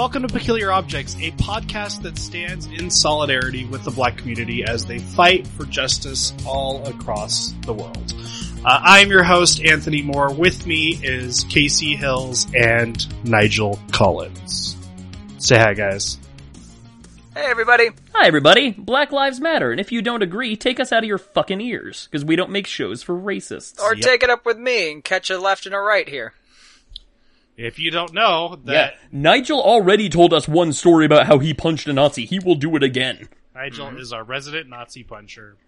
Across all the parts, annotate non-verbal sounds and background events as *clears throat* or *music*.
Welcome to Peculiar Objects, a podcast that stands in solidarity with the black community as they fight for justice all across the world. Uh, I am your host, Anthony Moore. With me is Casey Hills and Nigel Collins. Say hi, guys. Hey, everybody. Hi, everybody. Black Lives Matter, and if you don't agree, take us out of your fucking ears, because we don't make shows for racists. Or Yep. take it up with me and catch a left and a right here. If you don't know yeah, that Nigel already told us one story about how he punched a Nazi. He will do it again. Nigel mm-hmm. is our resident Nazi puncher,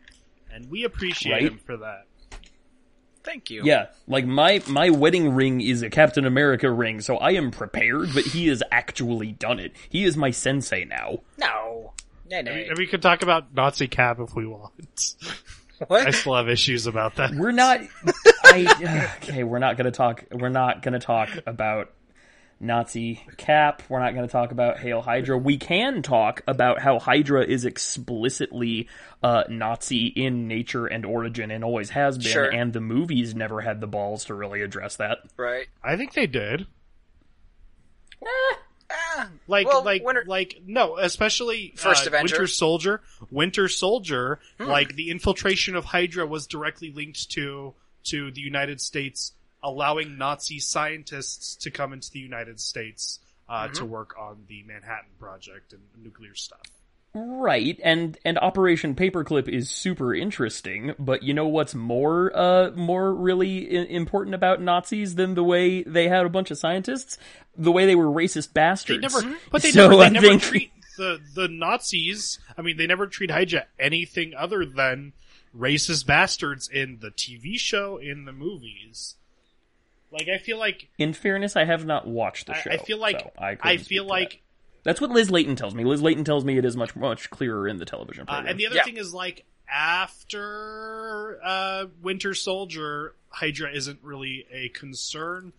and we appreciate Right? him for that. Thank you. Yeah, like my my wedding ring is a Captain America ring, so I am prepared, but he has actually done it. He is my sensei now. No. Nay, nay. And we can talk about Nazi Cap if we want. *laughs* *laughs* I still have issues about that. We're not. I *laughs* okay. We're not gonna talk. We're not gonna talk about Nazi Cap. We're not gonna talk about Hail Hydra. We can talk about how Hydra is explicitly uh, Nazi in nature and origin, and always has been. Sure. And the movies never had the balls to really address that. Right. I think they did. Ah, Like, well, like, Winter- like, no, especially First uh, Avenger. Winter Soldier. Winter Soldier, Hmm. like the infiltration of Hydra was directly linked to to the United States allowing Nazi scientists to come into the United States uh, Mm-hmm. to work on the Manhattan Project and nuclear stuff. Right, and and Operation Paperclip is super interesting, but you know what's more uh more really I- important about Nazis than the way they had a bunch of scientists? The way they were racist They bastards. never, *laughs* but they So never, they I never think- treat the the Nazis. I mean, they never treat Hydra anything other than racist bastards in the TV show, in the movies. Like, I feel like In fairness, I have not watched the show. I feel like so I, I, feel like. That's what Liz Layton tells me. Liz Layton tells me it is much much clearer in the television Uh, and the other Yeah. thing is like after uh, Winter Soldier, Hydra isn't really a concern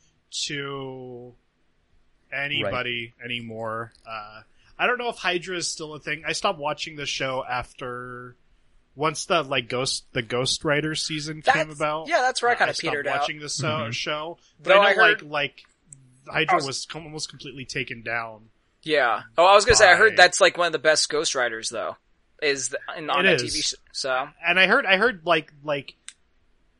to anybody anymore. Uh, I don't know if Hydra is still a thing. I stopped watching the show after once the like Ghost the Ghost Rider season came about. yeah, that's where I uh, kinda stopped petered out. watching the so- Mhm. show. But Though I I know heard- like like Hydra was- was almost completely taken down. Yeah. Oh, I was gonna say, I heard that's like one of the best Ghost Riders, though. Is the, in, on It that is. TV show. So, and I heard I heard like like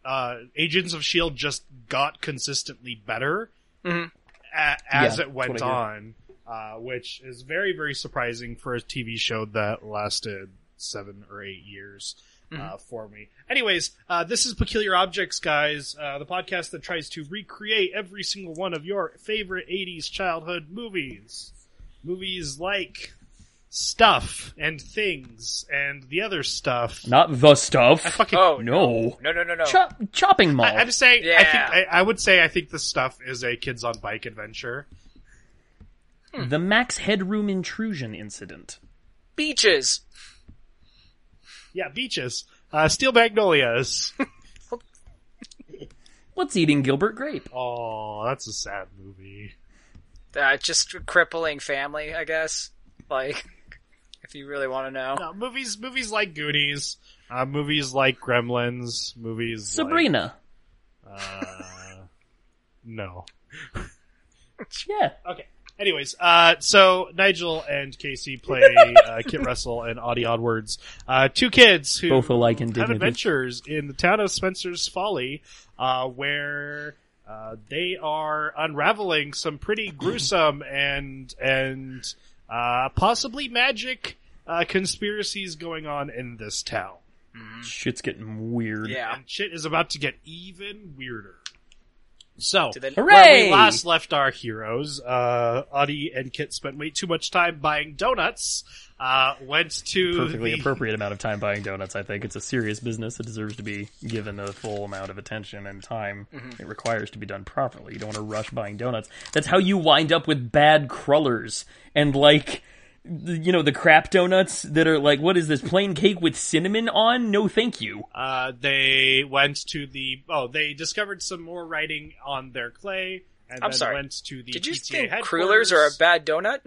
uh Agents of Shield just got consistently better Mhm. a- as Yeah, it went that's what I on, uh, which is very very surprising for a TV show that lasted seven or eight years. Uh, for me. Anyways, uh, this is Peculiar Objects, guys, uh, the podcast that tries to recreate every single one of your favorite 80s childhood movies. Movies like Stuff and Things and the other stuff. not the stuff. I fucking oh no. no, no, no, no. Chop, chopping mall. I, I'm saying, I think, I, I would say, I think the stuff is a kids on bike adventure. the Max Headroom intrusion incident. Beaches. Yeah, beaches, uh, steel magnolias. *laughs* What's eating Gilbert Grape? oh, that's a sad movie. Uh, just crippling family, I guess. Like, if you really want to know. No, movies, movies like Goonies, uh, movies like Gremlins, movies Sabrina. Like, uh, no. *laughs* Yeah. Okay. Anyways, uh, so Nigel and Casey play uh, Kit *laughs* Russell and Audie Oddwords, uh, two kids who Both alike in have adventures in the town of Spencer's Folly, uh, where uh, they are unraveling some pretty *clears throat* gruesome and and uh, possibly magic uh, conspiracies going on in this town. Shit's getting weird. Yeah. And shit is about to get even weirder. So, Do they- where Hooray! we last left our heroes, uh, Audie and Kit spent way too much time buying donuts, uh, went to Perfectly the, appropriate amount of time buying donuts. I think it's a serious business It deserves to be given the full amount of attention and time it requires to be done properly. You don't want to rush buying donuts. That's how you wind up with bad crullers and like the- you know the crap donuts that are like what is this plain cake with cinnamon on? No, thank you. Uh, they went to the, oh, they discovered some more writing on their clay, and I'm then sorry. went to the Did you PTA think headquarters. crullers are a bad donut?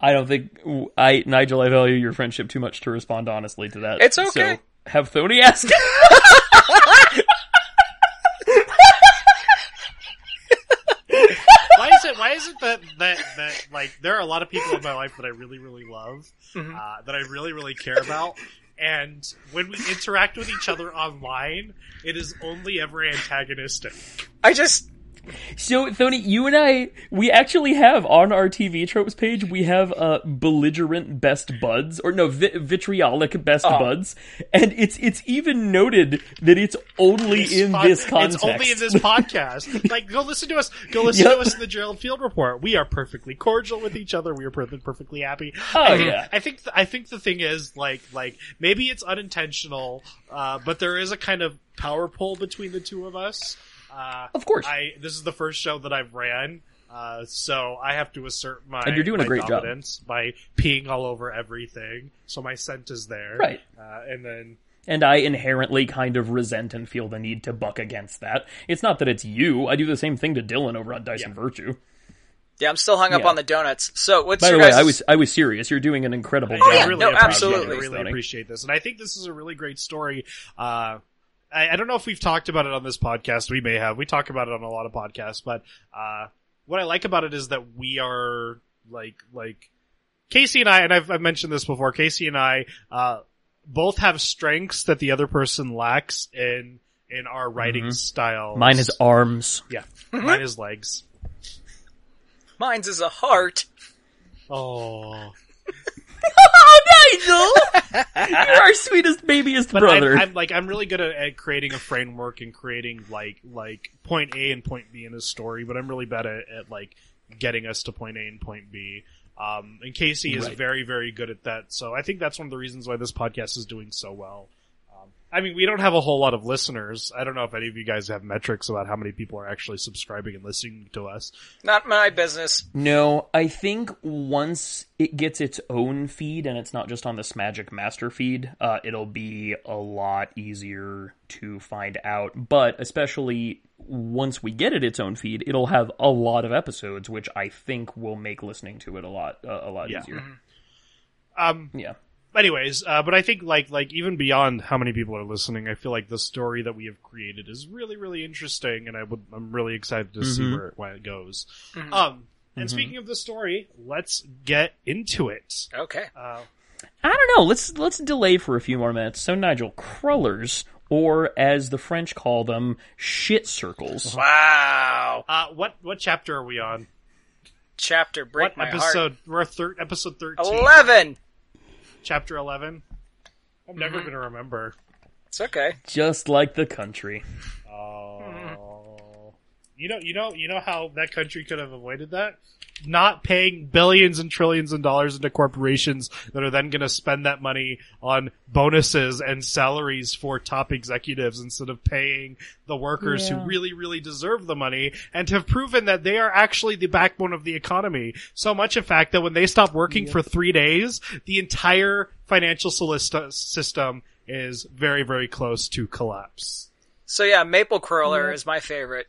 I don't think I Nigel. I value your friendship too much to respond honestly to that. It's okay. So have Thony ask. *laughs* Why is it, why is is it that that that like there are a lot of people in my life that I really really love, Mhm. uh, that I really really care about, and when we interact with each other online, it is only ever antagonistic. I just So, Thony, you and I, we actually have on our TV tropes page, we have uh, belligerent best buds, or no, vi- vitriolic best Oh. buds, and it's it's even noted that it's only in pod- this context. It's only in this podcast. *laughs* like, go listen to us. Go listen Yep. to us in the Gerald Field report. We are perfectly cordial with each other. We are per- perfectly happy. Oh, I think, yeah. I think. th- I think the thing is, like, like maybe it's unintentional, uh, but there is a kind of power pull between the two of us. Uh, Of course. I this is the first show that I've ran. Uh, so I have to assert my And you're doing a great job. by peeing all over everything. So my scent is there, Right. Uh, and then and I inherently kind of resent and feel the need to buck against that. It's not that it's you. I do the same thing to Dylan over on Dyson Virtue. yeah, I'm still hung up Yeah. on the donuts. So what's By your the way, guys? I was I was serious. You're doing an incredible I, job. Yeah, really no, absolutely. I really appreciate this, and I think this is a really great story. Uh, I, I don't know if we've talked about it on this podcast. We may have. We talk about it on a lot of podcasts, but uh, what I like about it is that we are like like Casey and I, and I've, I've mentioned this before. Casey and I uh, both have strengths that the other person lacks in in our writing style. Mm-hmm. Mine is arms. yeah, *laughs* mine is legs. Mine's is a heart. Oh. Nigel! You're our sweetest, babyest But brother. I'm, I'm like I'm really good at, at creating a framework and creating like like point A and point B in a story, but I'm really bad at, at like getting us to point A and point B. Um, and Casey is Right. very very good at that, so I think that's one of the reasons why this podcast is doing so well. I mean, we don't have a whole lot of listeners. I don't know if any of you guys have metrics about how many people are actually subscribing and listening to us. Not my business. No, I think once it gets its own feed and it's not just on this Magic Master feed, uh, it'll be a lot easier to find out. But especially once we get it its own feed, it'll have a lot of episodes, which I think will make listening to it a lot uh, a lot Yeah. easier. Um, Yeah. Anyways, uh, but I think like like even beyond how many people are listening, I feel like the story that we have created is really really interesting, and I would I'm really excited to see Mhm. where it, where it goes. Um, and Mhm. speaking of the story, let's get into it. Okay. Uh, I don't know. Let's let's delay for a few more minutes. So Nigel, crullers, or as the French call them, shit circles. Wow. uh, what what chapter are we on? Chapter break what my episode? We're thir- episode heart. thirteen, Eleven. Chapter eleven. I'm never Mm-hmm. gonna remember. It's okay. Just like the country. Oh, you know, you know, you know how that country could have avoided that? Not paying billions and trillions of dollars into corporations that are then going to spend that money on bonuses and salaries for top executives instead of paying the workers Yeah. who really, really deserve the money and have proven that they are actually the backbone of the economy. So much in fact that when they stop working for three days, the entire financial solista- system is very, very close to collapse. So yeah, Maple Cruller is my favorite.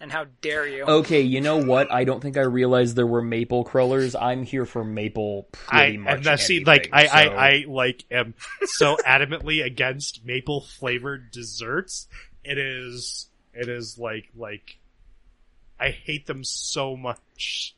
And how dare you? Okay, you know what? I don't think I realized there were maple crullers. I'm here for maple pretty I much. and that, see, anything, like I, so- I, I like am so adamantly against maple flavored desserts. It is, it is like like I hate them so much.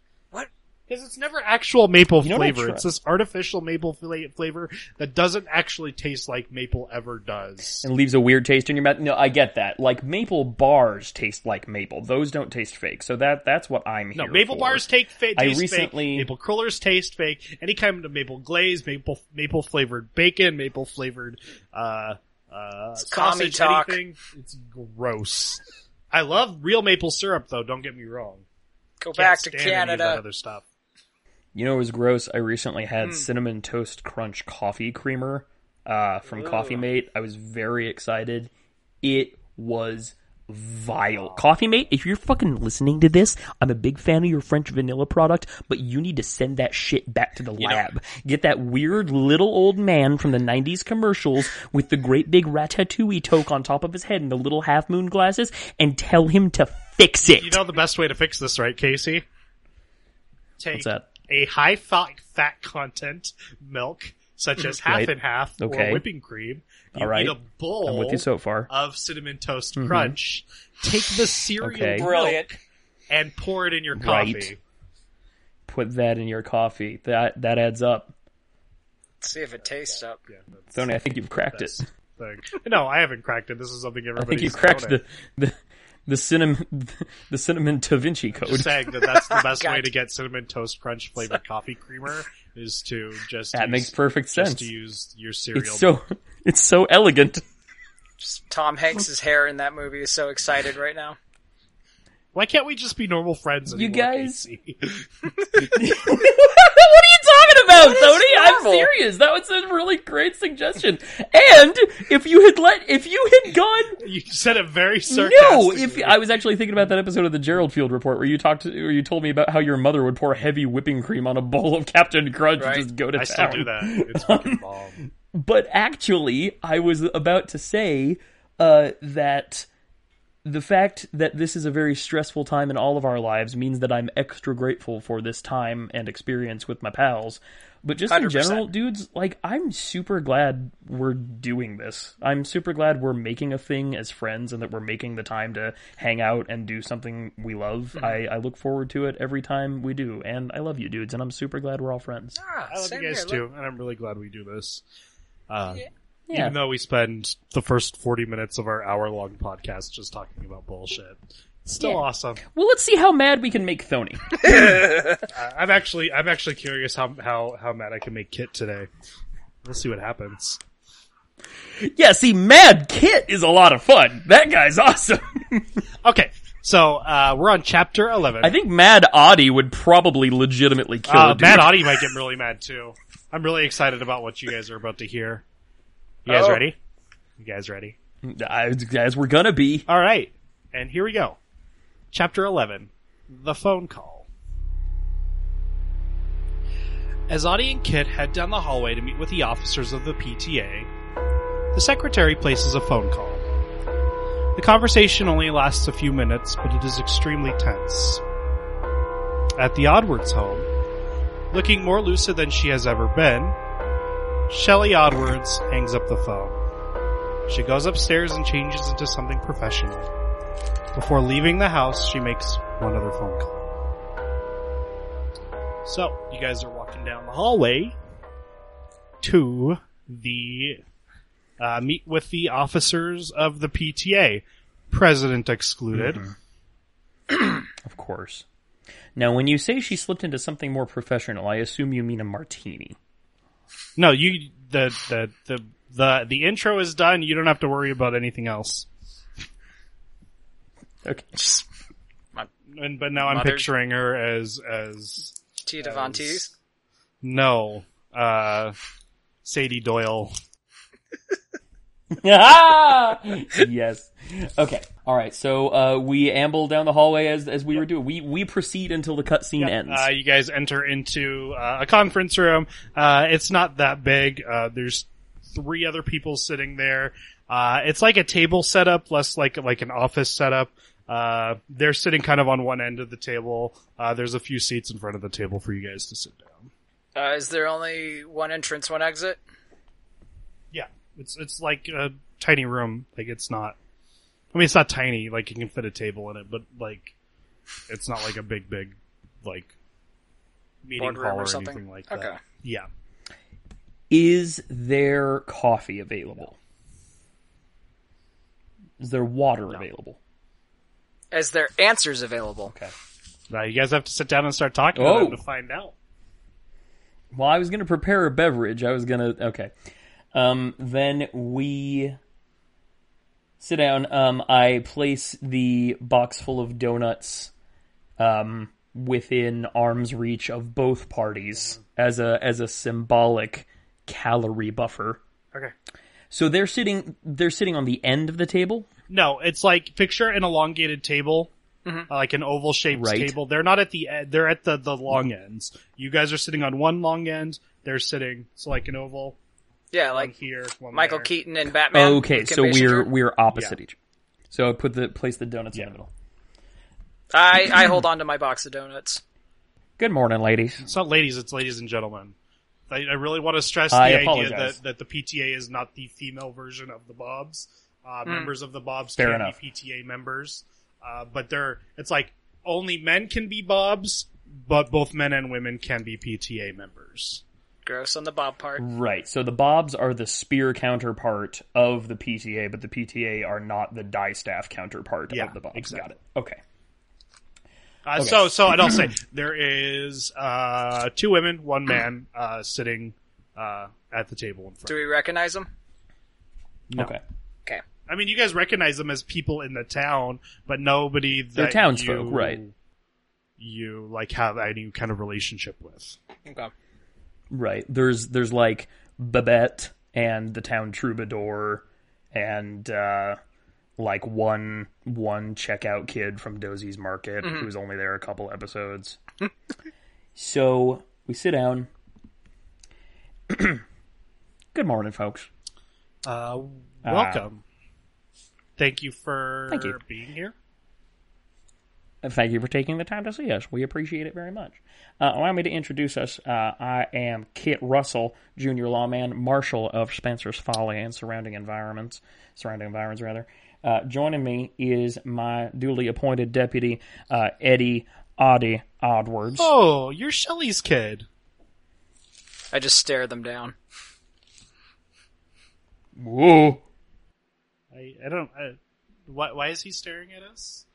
What? Because it's never actual maple You know flavor. It's this artificial maple fla- flavor that doesn't actually taste like maple ever does. and leaves a weird taste in your mouth. No, I get that. Like maple bars taste like maple; those don't taste fake. So that that's what I'm No, here maple for. bars take fa- I taste recently- fake. Maple crullers taste fake. Any kind of maple glaze, maple maple flavored bacon, maple flavored uh uh commie sausage, talk. anything. It's gross. I love real maple syrup though. Don't get me wrong. Go Can't back to stand any of that Canada. other stuff. You know, it was gross. I recently had cinnamon toast crunch coffee creamer uh, from Coffee Mate. I was very excited. It was vile. Coffee Mate, if you're fucking listening to this, I'm a big fan of your French vanilla product, but you need to send that shit back to the lab. Get that weird little old man from the 90s commercials with the great big ratatouille toque on top of his head and the little half moon glasses and tell him to fix it. You know the best way to fix this, right, Casey? Take What's that? A high fat fat content milk, such as half Right. and half Okay. or whipping cream. You All right. eat a bowl I'm with you so far. of cinnamon toast mm-hmm. crunch. Take the cereal Okay. milk Brilliant. and pour it in your Right. coffee. Put that in your coffee. That that adds up. Let's See if it tastes up. Yeah, Tony, I think you've cracked it. thing. No, I haven't cracked it. This is something I everybody's think you cracked known the, the the cinnamon *laughs* the cinnamon Da Vinci Just code. saying that that's the best way to get cinnamon toast crunch flavored coffee creamer is to just That use, makes perfect just sense. to use your cereal. It's so it's so elegant. Just Tom Hanks's hair in that movie is so excited right now. Why can't we just be normal friends? You guys- Casey? *laughs* *laughs* what are you talking about, is Tony? I'm serious. That was a really great suggestion. And if you had let, if you had gone, you said it very no, sarcastically. if I was actually thinking about that episode of the Gerald Field Report where you talked, to, where you told me about how your mother would pour heavy whipping cream on a bowl of Captain Crunch Right. and just go to I still do that. It's *laughs* fucking bomb. But actually, I was about to say uh, that the fact that this is a very stressful time in all of our lives means that I'm extra grateful for this time and experience with my pals. But just in 100%. general, dudes, like, I'm super glad we're doing this. I'm super glad we're making a thing as friends and that we're making the time to hang out and do something we love. I, I look forward to it every time we do. And I love you, dudes, and I'm super glad we're all friends. Ah, I love you guys here. too, and I'm really glad we do this. Uh, Yeah. Even though we spend the first 40 minutes of our hour long podcast just talking about bullshit. It's still Yeah. awesome. Well, let's see how mad we can make Thony. *laughs* I'm actually, I'm actually curious how, how, how mad I can make Kit today. We'll see what happens. Yeah, see, Mad Kit is a lot of fun. That guy's awesome. *laughs* Okay, so, uh, we're on chapter 11. I think Mad Audie would probably legitimately kill uh, a dude. Matt Audie might get really mad too. I'm really excited about what you guys are about to hear. You guys Oh. ready? You guys ready? As, as we're gonna be. All right, and here we go. Chapter 11 The Phone Call. As Audie and Kit head down the hallway to meet with the officers of the PTA, the secretary places a phone call. The conversation only lasts a few minutes, but it is extremely tense. At the Odwards home, looking more lucid than she has ever been, Shelley Odwards hangs up the phone. She goes upstairs and changes into something professional. Before leaving the house, she makes one other phone call. So, you guys are walking down the hallway to the uh, meet with the officers of the PTA, president excluded. *clears throat* Of course. Now, when you say she slipped into something more professional, I assume you mean a martini. No, you the the the the the intro is done. You don't have to worry about anything else. Okay. And but now I'm Mother- picturing her as as T. Devontes. no uh Sadie Doyle. *laughs* Ah! yes. Okay. All right. So uh, we amble down the hallway as as we were doing. We we proceed until the cutscene ends. Uh, you guys enter into uh, a conference room. Uh, it's not that big. Uh, there's three other people sitting there. Uh, it's like a table setup, less like like an office setup. Uh, they're sitting kind of on one end of the table. Uh, there's a few seats in front of the table for you guys to sit down. Uh, is there only one entrance, one exit? Yeah, it's it's like a tiny room. Like it's not. I mean, it's not tiny. Like you can fit a table in it, but like it's not like a big, big like meeting Boardroom hall or or, something? anything like that. Yeah. Is there coffee available? Is there water available? Is there answers available? Okay. Now you guys have to sit down and start talking Oh. about it to find out. Well, I was going to prepare a beverage. I was going to. Okay. Um, then we sit down. Um, I place the box full of donuts um, within arm's reach of both parties as a as a symbolic calorie buffer. Okay. So they're sitting they're sitting on the end of the table. No, it's like picture an elongated table, uh, like an oval shaped Right. table. They're not at the end; they're at the the long ends. You guys are sitting on one long end. They're sitting so like an oval. Yeah, One like here, one Michael there. Keaton and Batman. okay, so we're Basinger. we're opposite Yeah. each. So I put the place the donuts in the middle. I I hold on to my box of donuts. Good morning, ladies. It's not ladies; it's ladies and gentlemen. I, I really want to stress I the idea that, that the PTA is not the female version of the Bobs. Uh, Members of the Bobs Fair can enough. be PTA members, uh, but they're it's like only men can be Bobs, but both men and women can be PTA members. Gross on the Bob part. Right. So the Bobs are the spear counterpart of the PTA, but the PTA are not the distaff counterpart Yeah, of the Bobs. exactly. Got it. Okay. Uh, So, so, and I'll say there is uh, two women, one man, uh, sitting uh, at the table in front. Do we recognize them? No. Okay. Okay. I mean, you guys recognize them as people in the town, but nobody that They're townsfolk, you, right. You like have any kind of relationship with. Okay. Right. There's there's like Babette and the town troubadour and uh like one one checkout kid from Dosie's Market who's only there a couple episodes. *laughs* so we sit down. *clears throat* Good morning, folks. Uh, welcome. Thank you for Thank you. being here. And Thank you for taking the time to see us. We appreciate it very much. Uh, allow me to introduce us. Uh, I am Kit Russell, junior lawman, marshal of Spencer's Folly and surrounding environments, surrounding environs rather. Uh, joining me is my duly appointed deputy, uh, Eddie Audie Oddwards. Oh, you're Shelly's kid. I just stare them down. Whoa! I, I don't. I, why, why is he staring at us?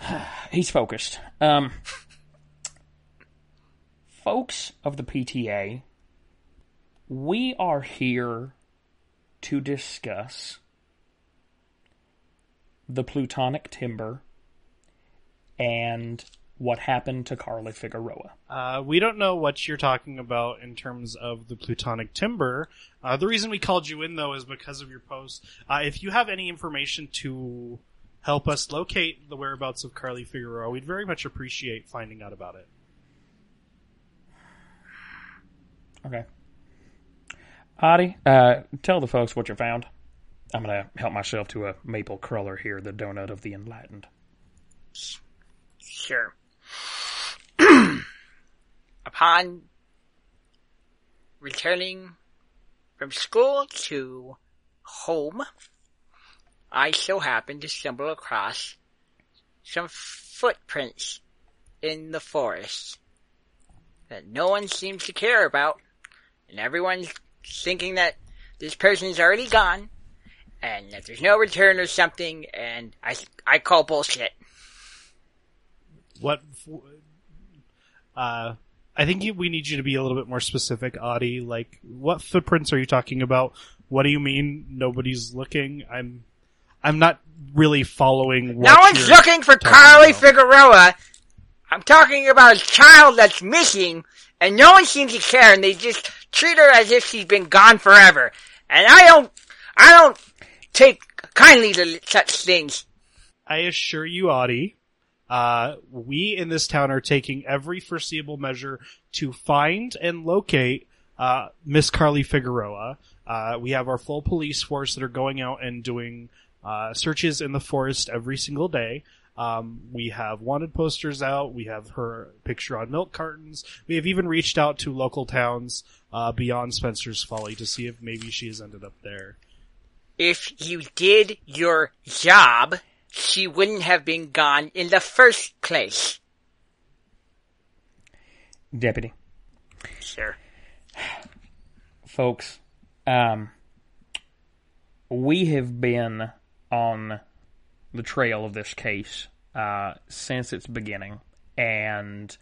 *sighs* He's focused. Um, folks of the PTA, we are here to discuss the plutonic timber and what happened to Carly Figueroa. Uh, we don't know what you're talking about in terms of the plutonic timber. Uh, the reason we called you in, though, is because of your post. Uh, if you have any information to help us locate the whereabouts of Carly Figueroa, we'd very much appreciate finding out about it. Okay. Audie, uh, tell the folks what you found. I'm going to help myself to a maple cruller here, the donut of the enlightened. Sure. *clears throat* Upon returning from school to home, I so happened to stumble across some footprints in the forest that no one seems to care about, and everyone's thinking that this person's already gone, and that there's no return or something, and I I call bullshit. What? Uh, I think we need you to be a little bit more specific, Audie. Like, what footprints are you talking about? What do you mean nobody's looking? I'm, I'm not really following. What No one's looking for Carly about. Figueroa. I'm talking about a child that's missing, and no one seems to care, and they just treat her as if she's been gone forever. And I don't, I don't take kindly to such things. I assure you, Audie, uh, we in this town are taking every foreseeable measure to find and locate uh, Miss Carly Figueroa. Uh, we have our full police force that are going out and doing uh, searches in the forest every single day. Um, we have wanted posters out. We have her picture on milk cartons. We have even reached out to local towns uh, beyond Spencer's Folly to see if maybe she has ended up there. If you did your job, she wouldn't have been gone in the first place. Deputy. Sure. folks, um, we have been on the trail of this case uh, since its beginning, and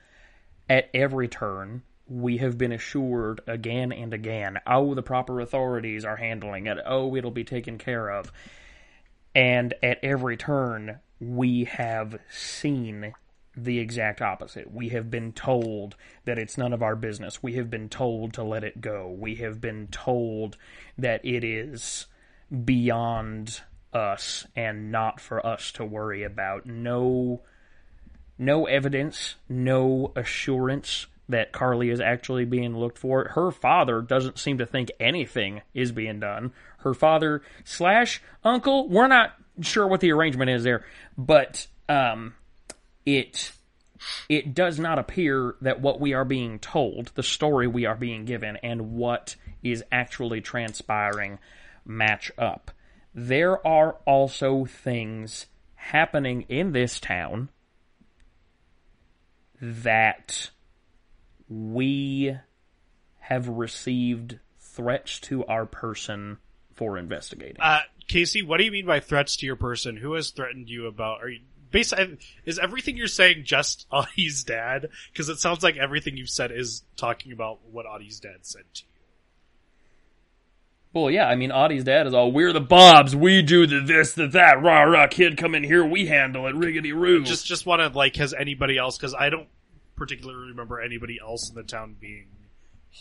at every turn, we have been assured again and again, oh, the proper authorities are handling it, oh, it'll be taken care of. And at every turn, we have seen the exact opposite. We have been told that it's none of our business. We have been told to let it go. We have been told that it is beyond us and not for us to worry about. No no evidence, no assurance that Carly is actually being looked for. Her father doesn't seem to think anything is being done. Her father slash uncle, we're not sure what the arrangement is there, but um, it it does not appear that what we are being told, the story we are being given, and what is actually transpiring match up. There are also things happening in this town that we have received threats to our person for investigating. Uh, Casey, what do you mean by threats to your person? Who has threatened you about? Are you basically is everything you're saying just *laughs* Audie's dad? Because it sounds like everything you've said is talking about what Audie's dad said to you. Well, yeah, I mean, Audie's dad is all, we're the Bobs, we do the this, the that, rah rah, kid, come in here, we handle it, riggedy roo. Just just want to like, has anybody else? Because I don't particularly remember anybody else in the town being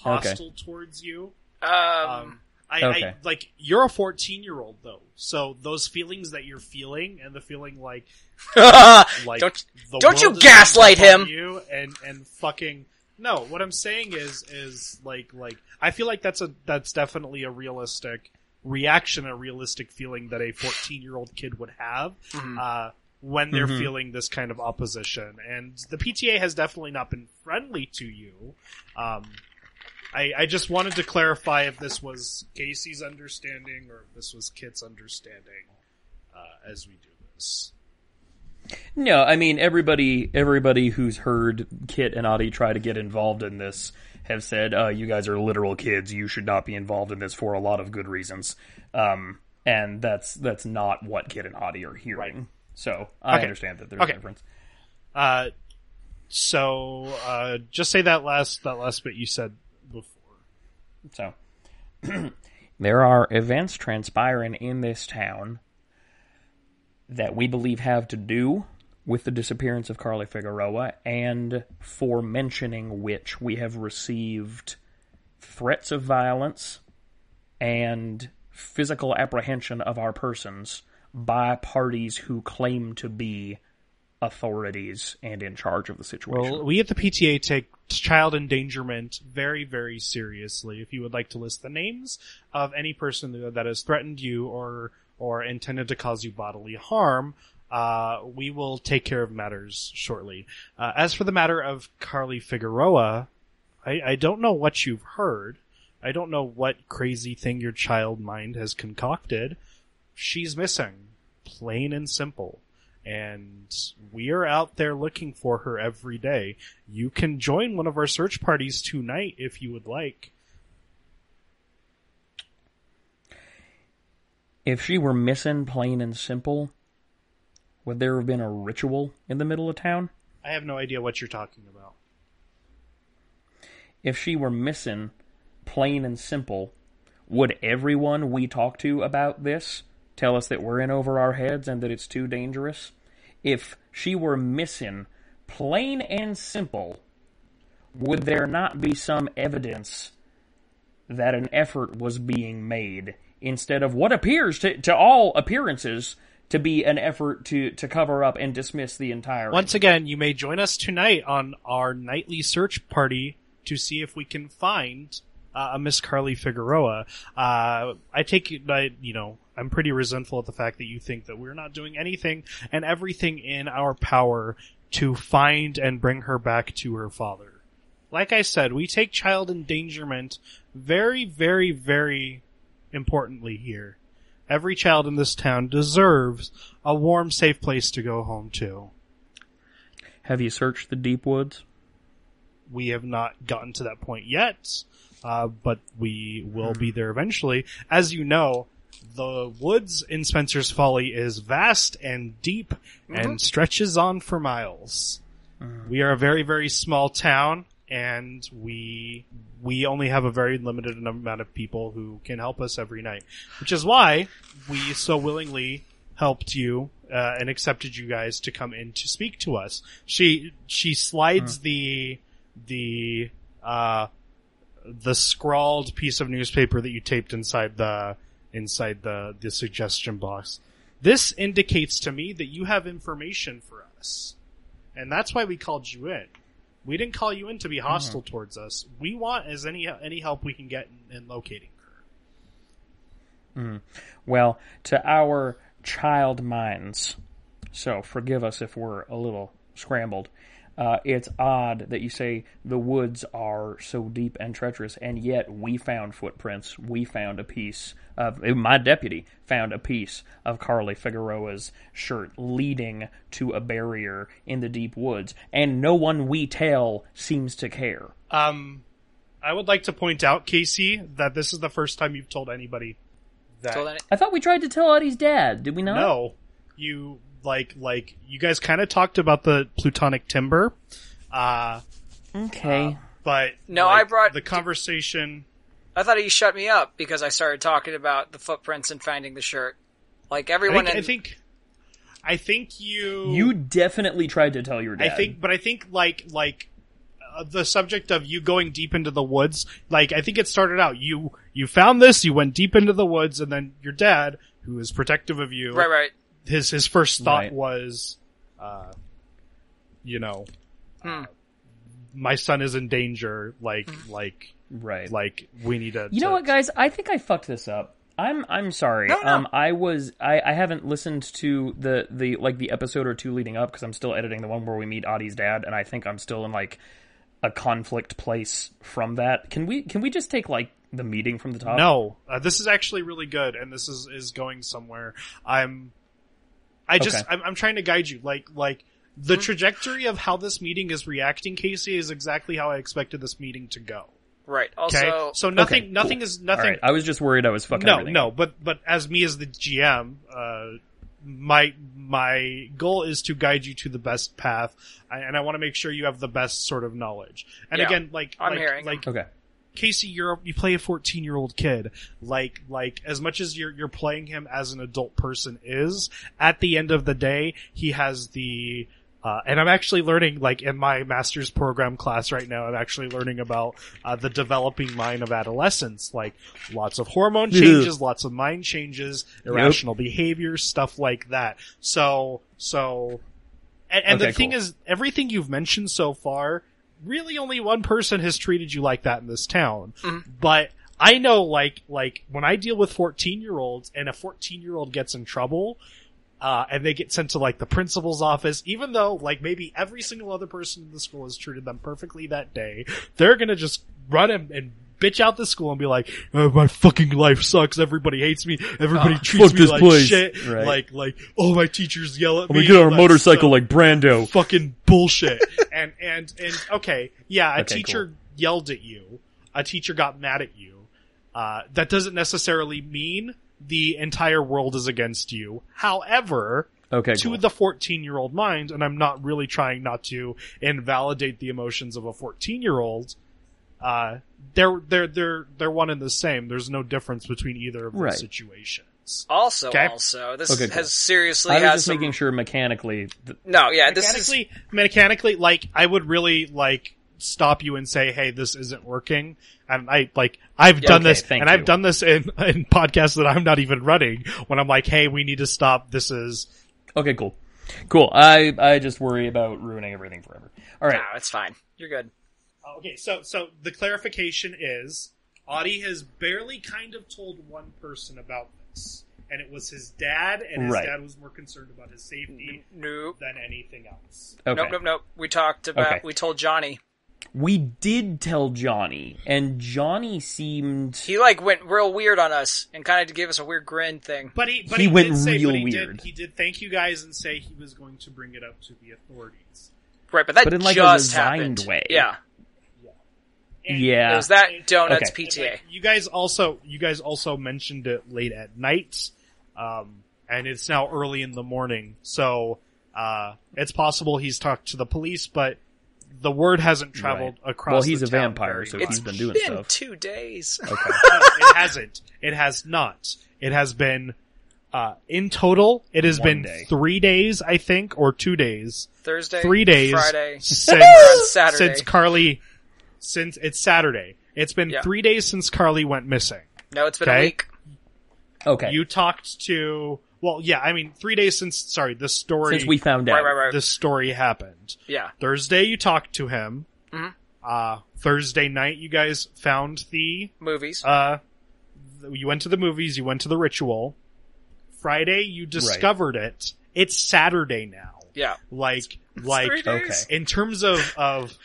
hostile towards you. Um, Um, I, Okay. I like you're a 14 year old though, so those feelings that you're feeling and the feeling like *laughs* like Don't- the don't you world is gaslight him. you and and fucking no what i'm saying is is like like i feel like that's a that's definitely a realistic reaction a realistic feeling that a 14 year old kid would have Mhm. uh when they're Mhm. feeling this kind of opposition and the pta has definitely not been friendly to you um I, I just wanted to clarify if this was Casey's understanding or if this was Kit's understanding uh, as we do this. No, I mean everybody. Everybody who's heard Kit and Audie try to get involved in this have said, uh, "You guys are literal kids. You should not be involved in this for a lot of good reasons." Um, and that's that's not what Kit and Audie are hearing. So I Okay. understand that there's Okay. a difference. Uh, so uh, just say that last that last bit you said before. So *clears throat* there are events transpiring in this town that we believe have to do with the disappearance of Carly Figueroa, and for mentioning which we have received threats of violence and physical apprehension of our persons by parties who claim to be authorities and in charge of the situation. Well, we at the PTA take child endangerment very, very seriously. If you would like to list the names of any person that has threatened you or or intended to cause you bodily harm, uh, we will take care of matters shortly. Uh, as for the matter of Carly Figueroa, I, I don't know what you've heard. I don't know what crazy thing your child mind has concocted. She's missing, plain and simple and we are out there looking for her every day. You can join one of our search parties tonight if you would like. If she were missing, plain and simple, would there have been a ritual in the middle of town? I have no idea what you're talking about. If she were missing, plain and simple, would everyone we talk to about this tell us that we're in over our heads and that it's too dangerous? If she were missing, plain and simple, would there not be some evidence that an effort was being made instead of what appears to, to all appearances to be an effort to, to cover up and dismiss the entire Once again, you may join us tonight on our nightly search party to see if we can find uh, a Miss Carly Figueroa. Uh, I take it, I, you know, I'm pretty resentful at the fact that you think that we're not doing anything and everything in our power to find and bring her back to her father. Like I said, we take child endangerment very, very, very importantly here. Every child in this town deserves a warm, safe place to go home to. Have you searched the deep woods? we have not gotten to that point yet, uh, but we will be hmm. there eventually. As you know, the woods in Spencer's Folly is vast and deep and mm-hmm. stretches on for miles. Mm. We are a very, very small town and we, we only have a very limited amount of people who can help us every night, which is why we so willingly helped you uh, and accepted you guys to come in to speak to us. She she slides the the uh the scrawled piece of newspaper that you taped inside the inside the the suggestion box. This indicates to me that you have information for us. And that's why we called you in. We didn't call you in to be mm-hmm. hostile towards us. We want as any any help we can get in, in locating her. Mm-hmm. Well, to our child minds, so forgive us if we're a little scrambled. Uh, it's odd that you say the woods are so deep and treacherous, and yet we found footprints. We found a piece of my deputy found a piece of Carly Figueroa's shirt leading to a barrier in the deep woods, and no one we tell seems to care. Um, I would like to point out, Casey, that this is the first time you've told anybody that. So then it- I thought we tried to tell Audie's dad. Did we not? no, you like like you guys kind of talked about the plutonic timber, uh, Okay. but No, like, I brought- the conversation. I thought he shut me up because I started talking about the footprints and finding the shirt. Like I everyone, think, in, I think, I think you you definitely tried to tell your dad. I think, but I think like like uh, the subject of you going deep into the woods. Like I think it started out you you found this, you went deep into the woods, and then your dad, who is protective of you, right, right. His his first thought Right. was, uh, you know, Hmm. my son is in danger. Like like right. like we need to. You know to- what, guys? I think I fucked this up. I'm I'm sorry. No, no. Um, I was I, I haven't listened to the the like the episode or two leading up because I'm still editing the one where we meet Audie's dad, and I think I'm still in like a conflict place from that. Can we can we just take like the meeting from the top? No, uh, this is actually really good, and this is is going somewhere. I'm, I just Okay. I'm, I'm trying to guide you. Like like the trajectory of how this meeting is reacting, Casey, is exactly how I expected this meeting to go. Right. Okay, so nothing Okay, nothing cool. is nothing. right. I was just worried I was fucking no everything no, but but as me as the GM, uh, my my goal is to guide you to the best path, and I want to make sure you have the best sort of knowledge. And Yeah, again, like I'm like, hearing. like Okay. Casey, you're you play a 14 year old kid. Like like as much as you're you're playing him as an adult person is, at the end of the day, he has the uh, and I'm actually learning, like in my master's program class right now, I'm actually learning about uh, the developing mind of adolescence, like lots of hormone changes, lots of mind changes, irrational behavior, stuff like that. So, so, and, and Okay, the thing cool. is, everything you've mentioned so far, really only one person has treated you like that in this town. But I know, like, like when I deal with 14 year olds and a 14 year old gets in trouble, uh, and they get sent to like the principal's office, even though like maybe every single other person in the school has treated them perfectly that day, they're gonna just run and, and bitch out the school and be like, oh, my fucking life sucks. Everybody hates me. Everybody Ah, treats me like place." shit. Right. Like, like, oh, my teachers yell at me. gonna get on a Like, motorcycle like Brando. fucking bullshit. *laughs* and and and okay, yeah, a Okay, teacher cool. yelled at you. A teacher got mad at you. Uh, that doesn't necessarily mean the entire world is against you. However, Okay. to cool. the 14 year old mind, and I'm not really trying not to invalidate the emotions of a 14 year old, uh, they're, they're, they're, they're one and the same. There's no difference between either of those Right. situations. also, Okay. also, this Okay, cool. has seriously I was has just some. making sure mechanically. Th- No, yeah, this is mechanically, mechanically, like, I would really, like, stop you and say, hey, this isn't working. And I, like, I've Yeah, done okay, this, and you. I've done this in, *laughs* in podcasts that I'm not even running, when I'm like, hey, we need to stop, this is, okay. Cool. Cool. I I just worry about ruining everything forever. All right. no, it's fine. You're good. Okay, so so the clarification is Audie has barely kind of told one person about this, and it was his dad, and his Right. dad was more concerned about his safety Nope. than anything else. Okay. Nope, nope, nope. We talked about. Okay. We told Johnny. We did tell Johnny, and Johnny seemed. He like went real weird on us and kind of gave us a weird grin thing. But he but He he, went did say, real he weird. Did, he did thank you guys and say he was going to bring it up to the authorities. Right, but that But in, like, a just resigned happened. way. Yeah, And- Yeah. it was that donuts Okay. and, PTA. like, you guys also you guys also mentioned it late at night, um, and it's now early in the morning. So uh, it's possible he's talked to the police, but the word hasn't traveled across. Well, he's the a town vampire, so much. he's been doing Been stuff. two days. Okay. *laughs* No, it hasn't. It has not. It has been. Uh, in total, it has One been day. three days, I think, or two days, Thursday, three days Friday, since *laughs* Saturday. since Carly. Since it's Saturday, it's been Yeah. three days since Carly went missing. no, it's been a Okay. week. Okay. You talked to well, yeah, I mean three days since. Sorry, the story. Since we found out. Right, right, right. the story happened. Yeah, Thursday, you talked to him. Mhm. Uh, Thursday night, you guys found the. movies. Uh, you went to the movies. You went to the ritual. Friday, you discovered it. It's Saturday now. Yeah. Like like three days. Okay. in terms of of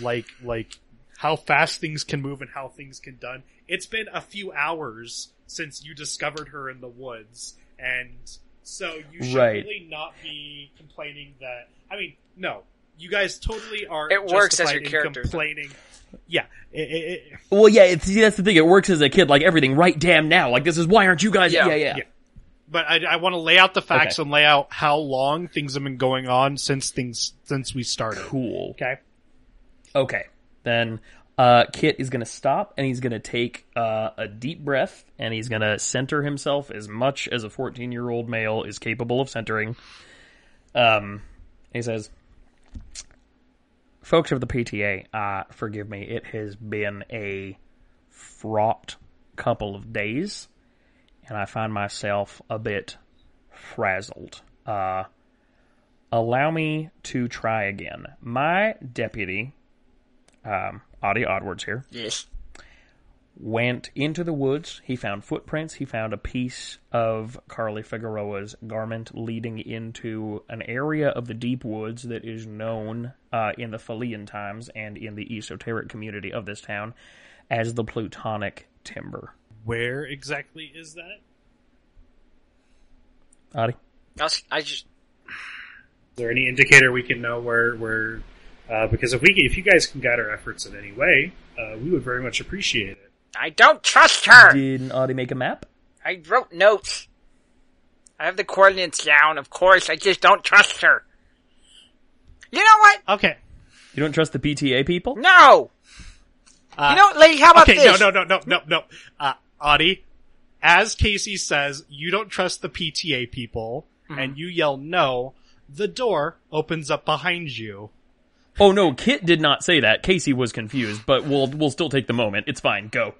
like like how fast things can move and how things can done. It's been a few hours since you discovered her in the woods, and so you should Right. really not be complaining that. I mean, no, you guys totally are. It works as your in characters. complaining. Yeah, it, it, it, Well, yeah, it's, see, that's the thing. It works as a kid, like everything. Right, damn now. Like this is why aren't you guys? Yeah. Yeah, yeah. Yeah. but I, I want to lay out the facts Okay. and lay out how long things have been going on since things since we started. Cool. Okay. Okay. Then uh, Kit is going to stop and he's going to take uh, a deep breath and he's going to center himself as much as a 14 year old male is capable of centering. Um, he says, Folks of the PTA, uh, forgive me, it has been a fraught couple of days and I find myself a bit frazzled. Uh, allow me to try again. My deputy, um, Audie Oddwards here, Yes. went into the woods. He found footprints. He found a piece of Carly Figueroa's garment leading into an area of the deep woods that is known uh, in the Falian times and in the esoteric community of this town as the Plutonic Timber. Where exactly is that? Audie? I, was, I just Is there any indicator we can know where where? Uh, because if we if you guys can guide our efforts in any way, uh, we would very much appreciate it. I don't trust her. Did Audie make a map? I wrote notes. I have the coordinates down, of course. I just don't trust her. You know what? Okay. You don't trust the PTA people? No. Uh, you know, lady, how about okay. this? No. No. No. No. No. No. Uh, Audie, as Casey says, you don't trust the PTA people, Mm-hmm. and you yell no. The door opens up behind you. Oh no, Kit did not say that. Casey was confused, but we'll we'll still take the moment. It's fine. Go.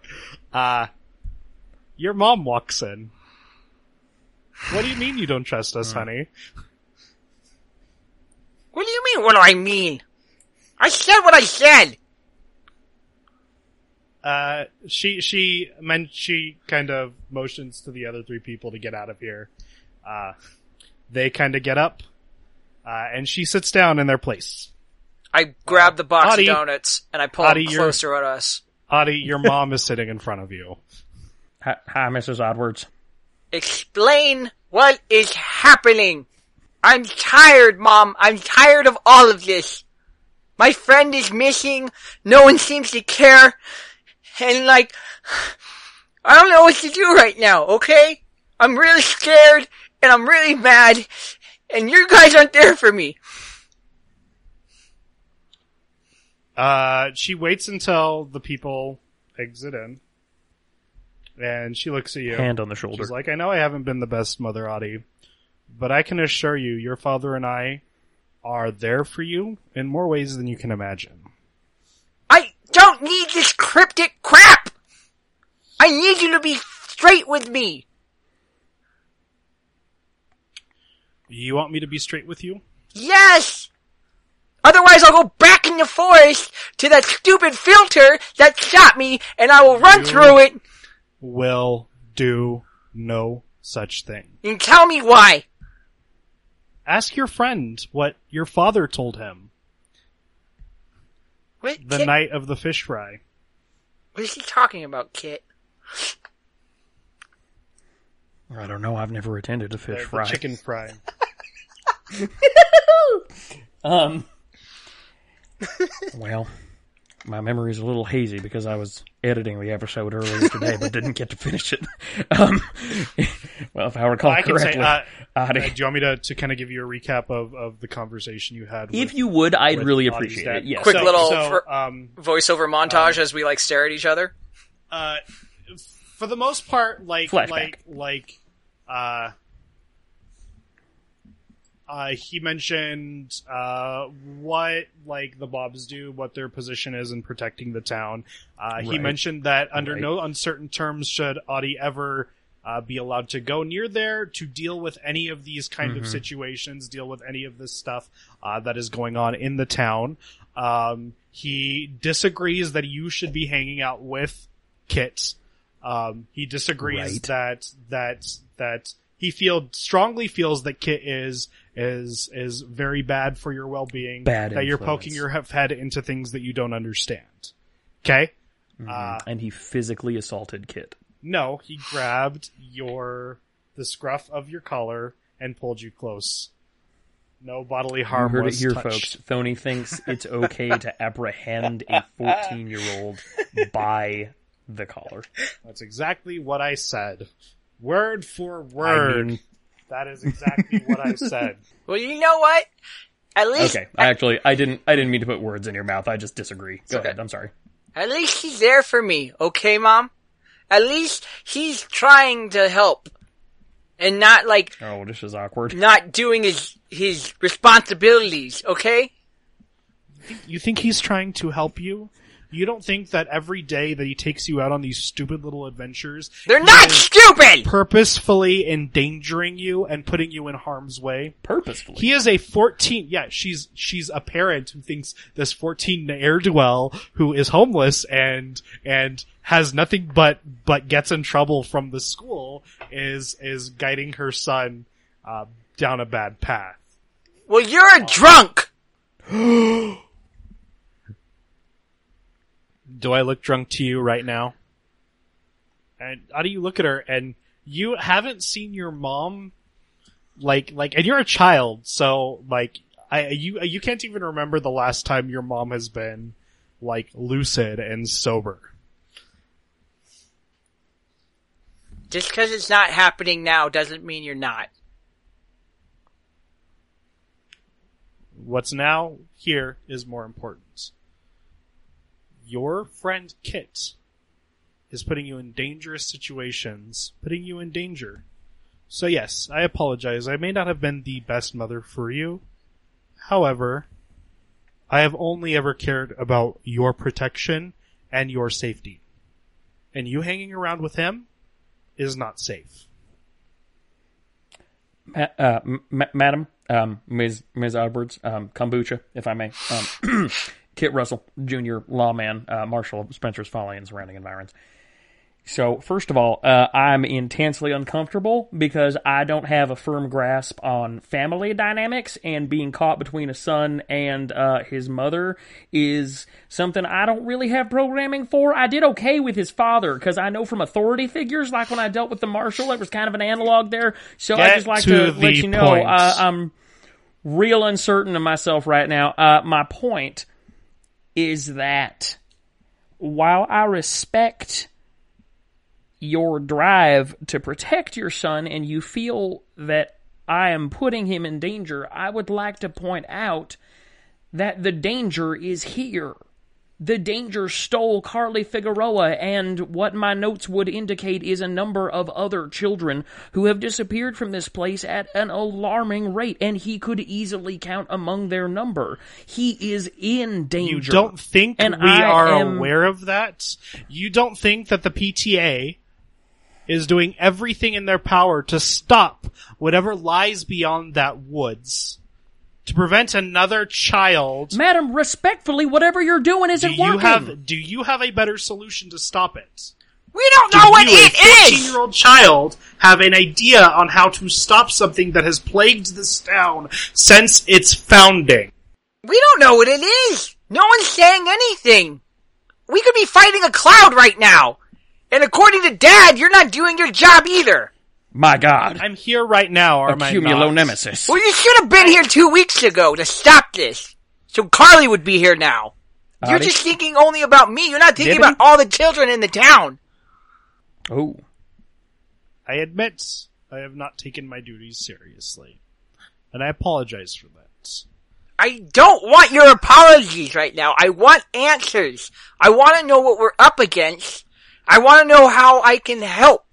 Uh, your mom walks in. What do you mean you don't trust us, honey? What do you mean? What do I mean? I said what I said. Uh, she she meant she kind of motions to the other three people to get out of here. Uh, they kind of get up, uh, and she sits down in their place. I grab the box Audie. of donuts and I pull Audie, them you're- closer at us. Audie, your *laughs* mom is sitting in front of you. Hi, hi Mrs. Oddwards. Explain what is happening. I'm tired, Mom. I'm tired of all of this. My friend is missing. No one seems to care. And like, I don't know what to do right now, okay? I'm really scared and I'm really mad and you guys aren't there for me. Uh, she waits until the people exit in, and she looks at you. Hand on the shoulder. She's like, I know I haven't been the best mother, Audie, but I can assure you, your father and I are there for you in more ways than you can imagine. I don't need this cryptic crap! I need you to be straight with me. You want me to be straight with you? Yes! Otherwise I'll go back in the forest to that stupid filter that shot me and I will run You- through it Will do no such thing. and tell me why. Ask your friend what your father told him What, the Kit? night of the fish fry. what is he talking about, Kit? I don't know. I've never attended a fish The, the fry. chicken fry. *laughs* *laughs* *laughs* Um. Well, my memory's a little hazy because I was editing the episode earlier today, but didn't get to finish it. *laughs* Um. well, if I recall I can say, correctly, uh, Audie- uh, do you want me to, to kind of give you a recap of, of the conversation you had? With, if you would, I'd really Audie's appreciate dad? it. Yes. Quick so, little so, fr- um, Voiceover montage as we like stare at each other. uh, for the most part, like Flashback. like like uh, he mentioned uh, what like the Bobs do, what their position is in protecting the town. Uh, He mentioned that under Right. no uncertain terms should Audie ever. Uh, be allowed to go near there to deal with any of these kind Mm-hmm. of situations, deal with any of this stuff uh, that is going on in the town. Um, he disagrees that you should be hanging out with Kit. Um, he disagrees Right. that that that He feel strongly feels that Kit is is is very bad for your well being. Bad that you're poking your head into things that you don't understand. Okay. Uh, and he physically assaulted Kit. no, he grabbed your the scruff of your collar and pulled you close. No bodily You harm heard it was here, touched. folks. Tony thinks it's *laughs* okay to apprehend a 14 year old by the collar. That's exactly what I said. Word for word. mean- that is exactly what I said. *laughs* Well, you know what? At least, Okay, I actually I didn't I didn't mean to put words in your mouth. I just disagree. Go okay. ahead. I'm sorry. at least he's there for me, okay, mom? At least he's trying to help. And not like, Oh, this is awkward. not doing his, his responsibilities, okay? You think he's trying to help you? You don't think that every day that he takes you out on these stupid little adventures, They're not stupid! purposefully endangering you and putting you in harm's way? Purposefully. He is a 14, yeah, she's, she's a parent who thinks this 14 ne'er-do-well who is homeless and, and has nothing but, but gets in trouble from the school is, is guiding her son, uh, down a bad path. Well, you're a drunk! *gasps* *gasps* *gasps* Do I look drunk to you right now? And how do you look at her and you haven't seen your mom like like and you're a child, so like I you you can't even remember the last time your mom has been like lucid and sober. Just cause it's not happening now doesn't mean you're not. What's now here is more important. Your friend Kit is putting you in dangerous situations, putting you in danger. So yes, I apologize. I may not have been the best mother for you. However, I have only ever cared about your protection and your safety. And you hanging around with him is not safe. Ma- uh, Madam, um, Ms. Ms. Edwards, um, kombucha, if I may. Um, *clears throat* Kit Russell, Junior lawman, uh, Marshal of Spencer's Folly and surrounding environs. So, first of all, uh, I'm intensely uncomfortable because I don't have a firm grasp on family dynamics, and being caught between a son and uh, his mother is something I don't really have programming for. I did okay with his father because I know from authority figures, like when I dealt with the marshal, it was kind of an analog there. So I Get just like to to, let you know uh, I'm real uncertain of myself right now. Uh, my point is that while I respect your drive to protect your son and you feel that I am putting him in danger, I would like to point out that the danger is here. The danger stole Carly Figueroa, and what my notes would indicate is a number of other children who have disappeared from this place at an alarming rate, and he could easily count among their number. He is in danger. You don't think And we I are am- aware of that? You don't think that the PTA is doing everything in their power to stop whatever lies beyond that woods to prevent another child? Madam, respectfully, whatever you're doing isn't you working. have do you have a better solution to stop it? We don't Do know what you, a it is! 14 year old child, have an idea on how to stop something that has plagued this town since its founding? We don't know what it is! No one's saying anything! We could be fighting a cloud right now! And according to Dad, you're not doing your job either! My God. I'm here right now, are I Cumulo not? nemesis. Well, you should have been here two weeks ago to stop this! So Carly would be here now! You're just thinking only about me, you're not thinking Dibbity. about all the children in the town! Oh. I admit I have not taken my duties seriously. And I apologize for that. I don't want your apologies right now. I want answers. I want to know what we're up against. I want to know how I can help.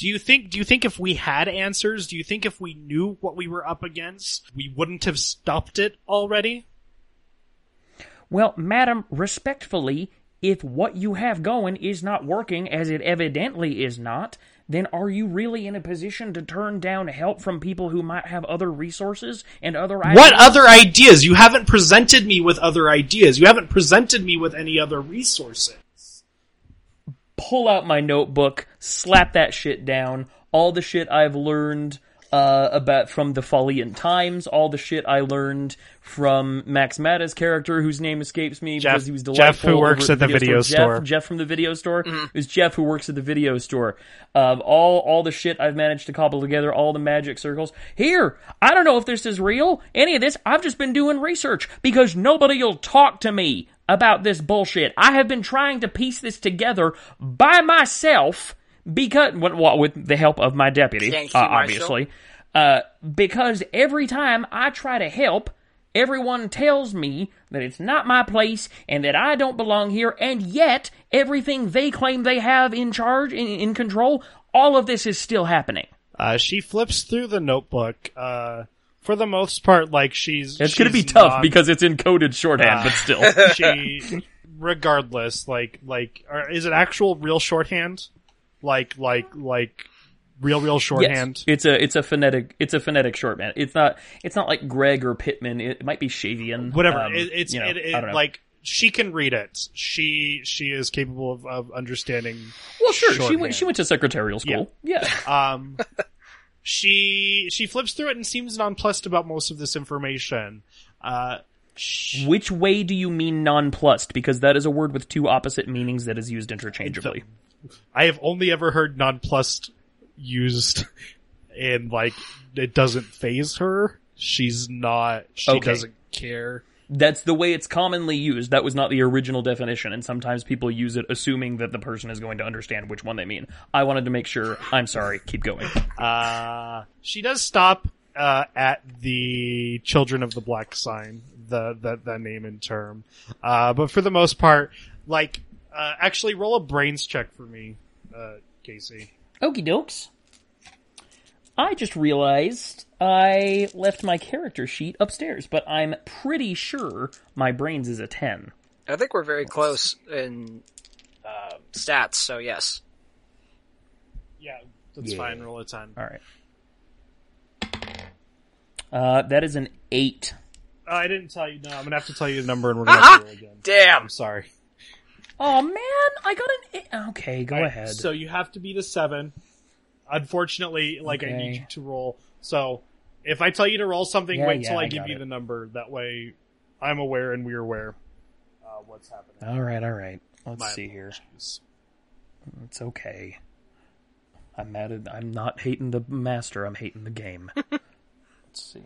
Do you think do you think if we had answers, do you think if we knew what we were up against, we wouldn't have stopped it already? Well, madam, respectfully, if what you have going is not working, as it evidently is not, then are you really in a position to turn down help from people who might have other resources and other What other ideas? You haven't presented me with other ideas. You haven't presented me with any other resources. Pull out my notebook, slap that shit down. all the shit I've learned uh, about from the Foliant Times, all the shit I learned from Max Mata's character, whose name escapes me Jeff- because he was delightful. Jeff, who works at the video Jeff- store. Jeff from the video store. It was Jeff who works at the video store. Um, all all the shit I've managed to cobble together, all the magic circles. Here, I don't know if this is real. Any of this, I've just been doing research because nobody'll talk to me about this bullshit. I have been trying to piece this together by myself because well, with the help of my deputy, you, uh, obviously. Uh, because every time I try to help, everyone tells me that it's not my place and that I don't belong here, and yet everything they claim they have in charge, in, in control, all of this is still happening. Uh, she flips through the notebook. Uh, for the most part, like she's. It's going to be tough not- because it's in coded shorthand, but *laughs* still. she, regardless, like like, is it actual real shorthand? Like like like, real real shorthand. Yes, it's a it's a phonetic it's a phonetic shorthand. It's not it's not like Gregg or Pitman. It, might be Shavian. Whatever. Um, it, it's you know, it, it, I don't know. like she can read it. She she is capable of, of understanding. well, sure. She went she went to secretarial school. Yeah. Um, she she flips through it and seems nonplussed about most of this information. Uh, sh- Which way do you mean nonplussed? Because that is a word with two opposite meanings that is used interchangeably. I have only ever heard nonplussed used in like it doesn't phase her. She's not. She Okay. doesn't care. That's the way it's commonly used. That was not the original definition, and sometimes people use it assuming that the person is going to understand which one they mean. I wanted to make sure. I'm sorry. Keep going. *laughs* Uh, she does stop uh, at the Children of the Black sign, the the, the name and term. Uh, but for the most part, like, uh, actually, roll a brains check for me, uh, Casey. Okie dokes. I just realized I left my character sheet upstairs, but I'm pretty sure my brains is a 10. I think we're very close in uh, stats, so yes. Yeah, that's Yeah. fine. Roll a ten. All right. Uh, that is an 8. Uh, I didn't tell you. No, I'm gonna have to tell you the number, and we're gonna have to roll again. Damn! I'm sorry. Oh man, I got an 8. Okay, go All right, ahead. So you have to beat a seven. Unfortunately, like I need you to roll. So if I tell you to roll something, Yeah, wait yeah, till I, I give you it. the number. That way, I'm aware and we're aware uh, what's happening. all right, all right. Let's My see here. It's okay. I'm mad at, I'm not hating the master, I'm hating the game. *laughs* Let's see.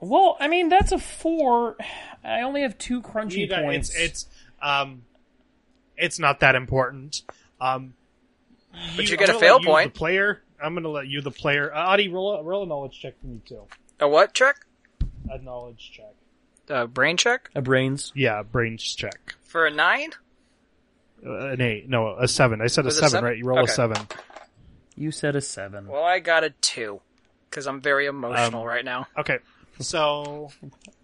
Well, I mean, that's a four. I only have two crunchy got- points. It's it's um, it's not that important. Um, But you I'm get a gonna fail point. The player. I'm gonna let you, the player. Uh, Adi, roll a, roll a knowledge check for me too. A what check? A knowledge check. A brain check? a brains. Yeah, brains check. For a nine? Uh, an eight. No, a seven. I said a Was it seven, seven? right? You roll Okay. a seven. You said a seven. Well, I got a two. Because I'm very emotional Um, right now. Okay, so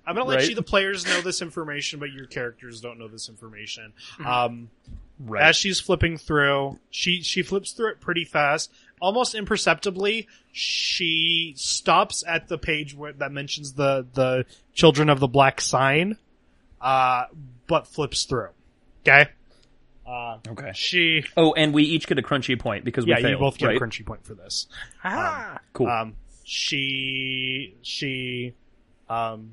I'm gonna let Right. you, the players, know this information, but your characters don't know this information. Um, right. as she's flipping through, she she flips through it pretty fast, almost imperceptibly. She stops at the page where that mentions the the Children of the Black sign, uh, but flips through. Okay. Uh, okay. she, Oh, and we each get a crunchy point because we yeah, you both get right? a crunchy point for this. Ah! Cool. Um, she she um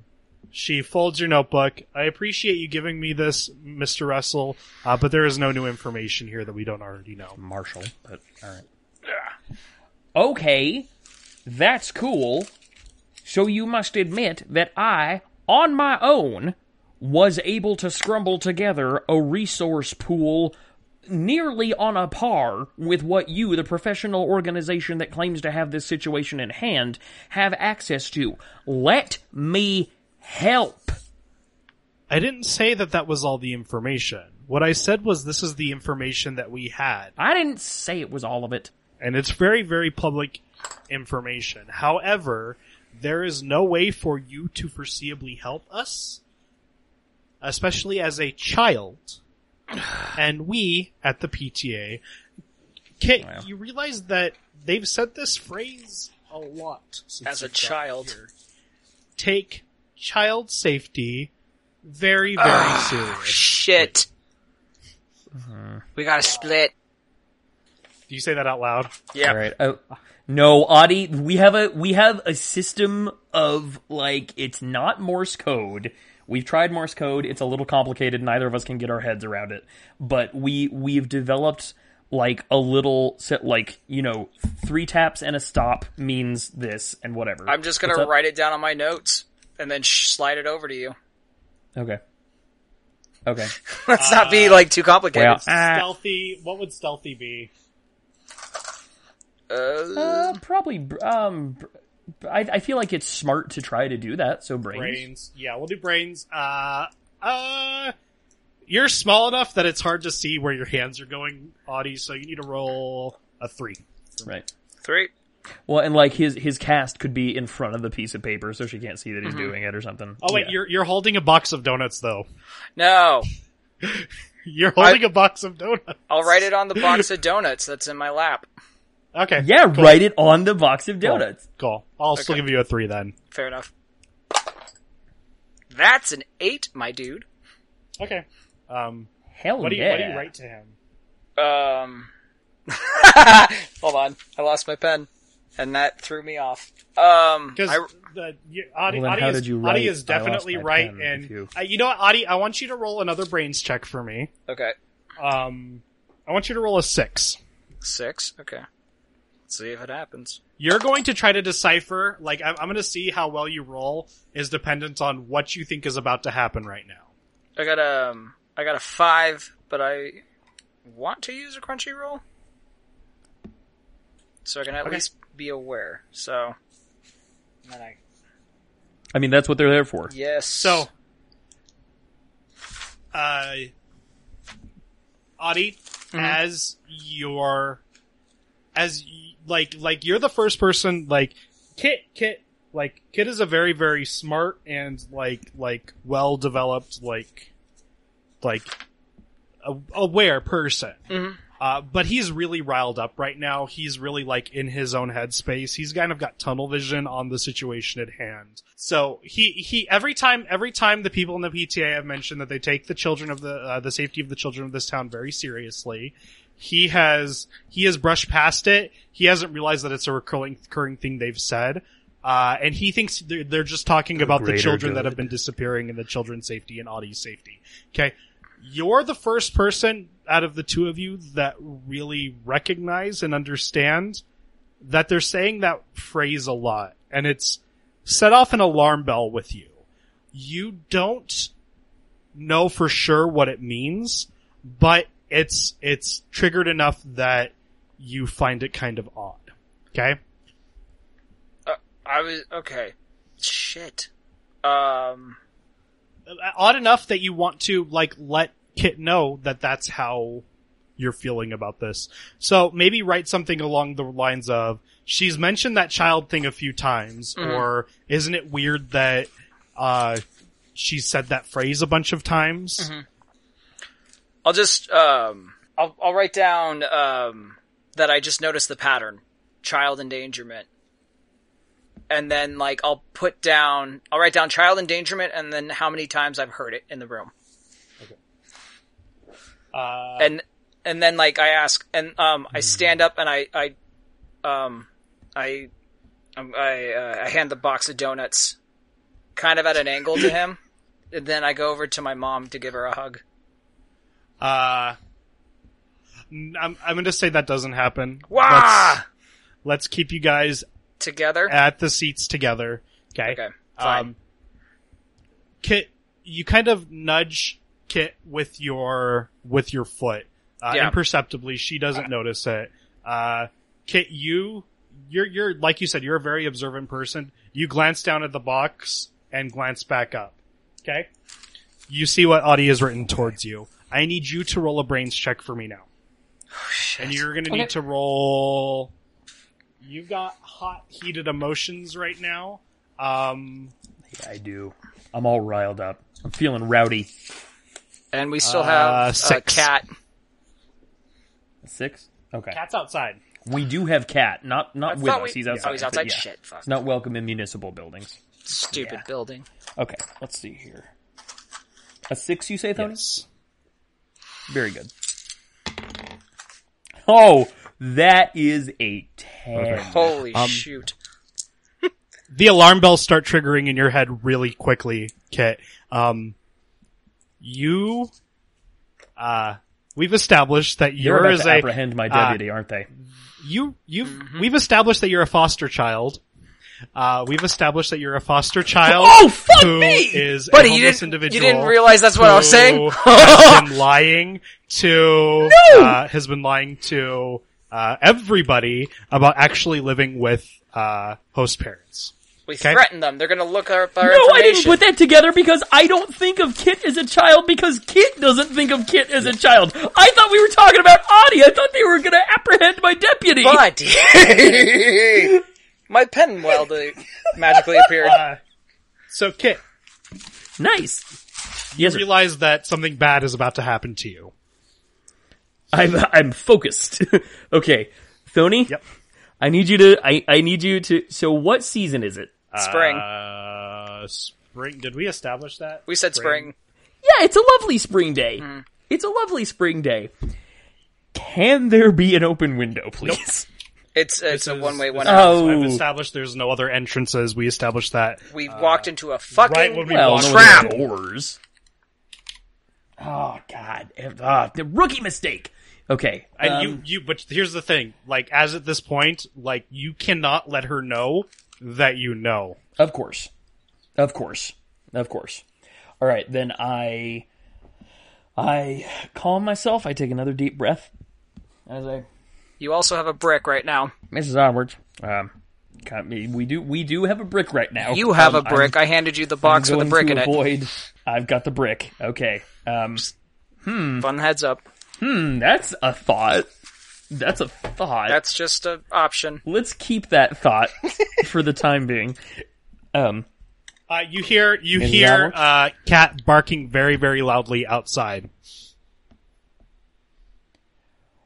she folds your notebook. I appreciate you giving me this, Mr. Russell, uh, but there is no new information here that we don't already know. Marshall, but all right. Okay, that's cool. So you must admit that I, on my own, was able to scrumble together a resource pool nearly on a par with what you, the professional organization that claims to have this situation in hand, have access to. Let me help. I didn't say that that was all the information. What I said was this is the information that we had, I didn't say it was all of it. And it's very, very public information. However, there is no way for you to foreseeably help us, especially as a child. And we at the PTA, can, Wow. you realize that they've said this phrase a lot since As a child. here. Take child safety very, very Ah, serious. Shit. We gotta split. Do you say that out loud? Yeah. All right. Oh, no, Audie, we have a we have a system of like it's not Morse code. We've tried Morse code. It's a little complicated. Neither of us can get our heads around it. But we we've developed like a little set like you know three taps and a stop means this and whatever. I'm just gonna write it down on my notes and then sh- slide it over to you. Okay. Okay. *laughs* Let's not be like too complicated. Well, ah, Stealthy. What would stealthy be? Uh, uh, probably. Um, I, I feel like it's smart to try to do that. So brains. Brains. Yeah, we'll do brains. Uh, uh, you're small enough that it's hard to see where your hands are going, Audie. So you need to roll a three. Right. three. Well, and like his his cast could be in front of the piece of paper, so she can't see that he's doing it or something. Oh wait, Yeah. you're you're holding a box of donuts though. No, *laughs* You're holding a box of donuts. I'll write it on the box of donuts that's in my lap. Okay. yeah, write it on the box of donuts. Cool. I'll still give you a three then. Fair enough. That's an eight, my dude. Okay. Um, Hell what do you yeah! what do you write to him? Um, *laughs* hold on, I lost my pen, and that threw me off. Um, Because the you, Adi, Well, Adi how is, did you Adi is definitely right, and you- uh, you know what, Adi, I want you to roll another brains check for me. okay, Um, I want you to roll a six. six. Okay, let's see if it happens. You're going to try to decipher. Like I'm, I'm going to see how well you roll is dependent on what you think is about to happen right now. I got a, um, I got a five, but I want to use a crunchy roll, so I can at Okay. least be aware. So, and then I I mean, that's what they're there for. yes. So, uh, Adi, as your, as like like you're the first person like Kit Kit like Kit is a very very smart and like like well developed like like a, aware person. Mhm. Uh, but he's really riled up right now. He's really like in his own headspace. He's kind of got tunnel vision on the situation at hand. So he he every time every time the people in the PTA have mentioned that they take the children of the uh, the safety of the children of this town very seriously, he has he has brushed past it. He hasn't realized that it's a recurring recurring thing they've said. Uh, and he thinks they're, they're just talking about the children that have been disappearing and the children's safety and Audie's safety. Okay. You're the first person out of the two of you that really recognize and understand that they're saying that phrase a lot and it's set off an alarm bell with you. You don't know for sure what it means, but it's, it's triggered enough that you find it kind of odd. Okay? uh, I was okay. Shit. Um. odd enough that you want to like let Kit know that that's how you're feeling about this. So maybe write something along the lines of she's mentioned that child thing a few times Mhm. or isn't it weird that uh she said that phrase a bunch of times? Mhm. I'll just um I'll I'll write down um that I just noticed the pattern. Child endangerment. And then like I'll put down I'll write down child endangerment and then how many times I've heard it in the room. Uh And and then like I ask and um I stand up and I I um I um, I uh, I hand the box of donuts kind of at an angle to him. *coughs* And then I go over to my mom to give her a hug. Uh I'm I'm going to say that doesn't happen. Wah! Let's, let's keep you guys Together. at the seats together. Okay. Okay. Fine. Um, Kit, you kind of nudge Kit with your with your foot, uh, Yeah. imperceptibly. She doesn't notice it. Uh, Kit, you you're you're like you said, you're a very observant person. You glance down at the box and glance back up. Okay. You see what Audie has written towards you. I need you to roll a brains check for me now, Shit. and you're going to need to roll. You've got hot, heated emotions right now. Um, Yeah, I do. I'm all riled up. I'm feeling rowdy. And we still Uh, have a six. cat. Six. Okay. cat's outside. We do have cat, not not I with thought us. we- he's outside. oh, he's but outside? yeah. Shit, fuck. Not welcome in municipal buildings. Stupid Yeah. building. Okay, let's see here. A six, you say, Tony? Yes. Very good. Oh, That is a ten. Holy Um, shoot. *laughs* the alarm bells start triggering in your head really quickly, Kit. Um, you, uh, we've established that You're you're about as to a apprehend my uh, deputy, aren't they? you you Mm-hmm. we've established that you're a foster child. Uh, we've established that you're a foster child. Oh, fuck who me! is Buddy, a you didn't, individual. you didn't realize that's what I was saying? has *laughs* been lying to uh, has been lying to uh, everybody about actually living with uh, host parents. we Okay. threatened them. They're gonna look up our No, I didn't put that together because I don't think of Kit as a child because Kit doesn't think of Kit as a child. I thought we were talking about Audie. I thought they were going to apprehend my deputy. But *laughs* my pen welded magically appeared. Uh, so, Kit, Nice. Yes, sir. realize that something bad is about to happen to you. I'm I'm focused. *laughs* okay, Tony. Yep. I need you to. I I need you to. So, what season is it? Spring. Uh, spring. Did we establish that? we said spring. Yeah, it's a lovely spring day. It's a lovely spring day. Can there be an open window, please? It's it's a one way one is- out. Oh. I've established there's no other entrances. We established that. We walked into a fucking right when we Well, walked no trap. doors. Oh God! Uh, the rookie mistake. Okay, And um, you, you, but here's the thing. Like, as at this point, like, you cannot let her know that you know. Of course. Of course. Of course. All right, then I I calm myself. I take another deep breath as I You also have a brick right now. Mrs. Onwards. Um can't be- we do we do have a brick right now. You have Um, a brick. i handed you the box I'm with a brick to in it. I've got the brick. Okay. Um Fun heads up. hmm, that's a thought. That's a thought. That's just an option. Let's keep that thought *laughs* for the time being. Um Uh, you hear, you Ms. hear, uh, cat barking very, very loudly outside.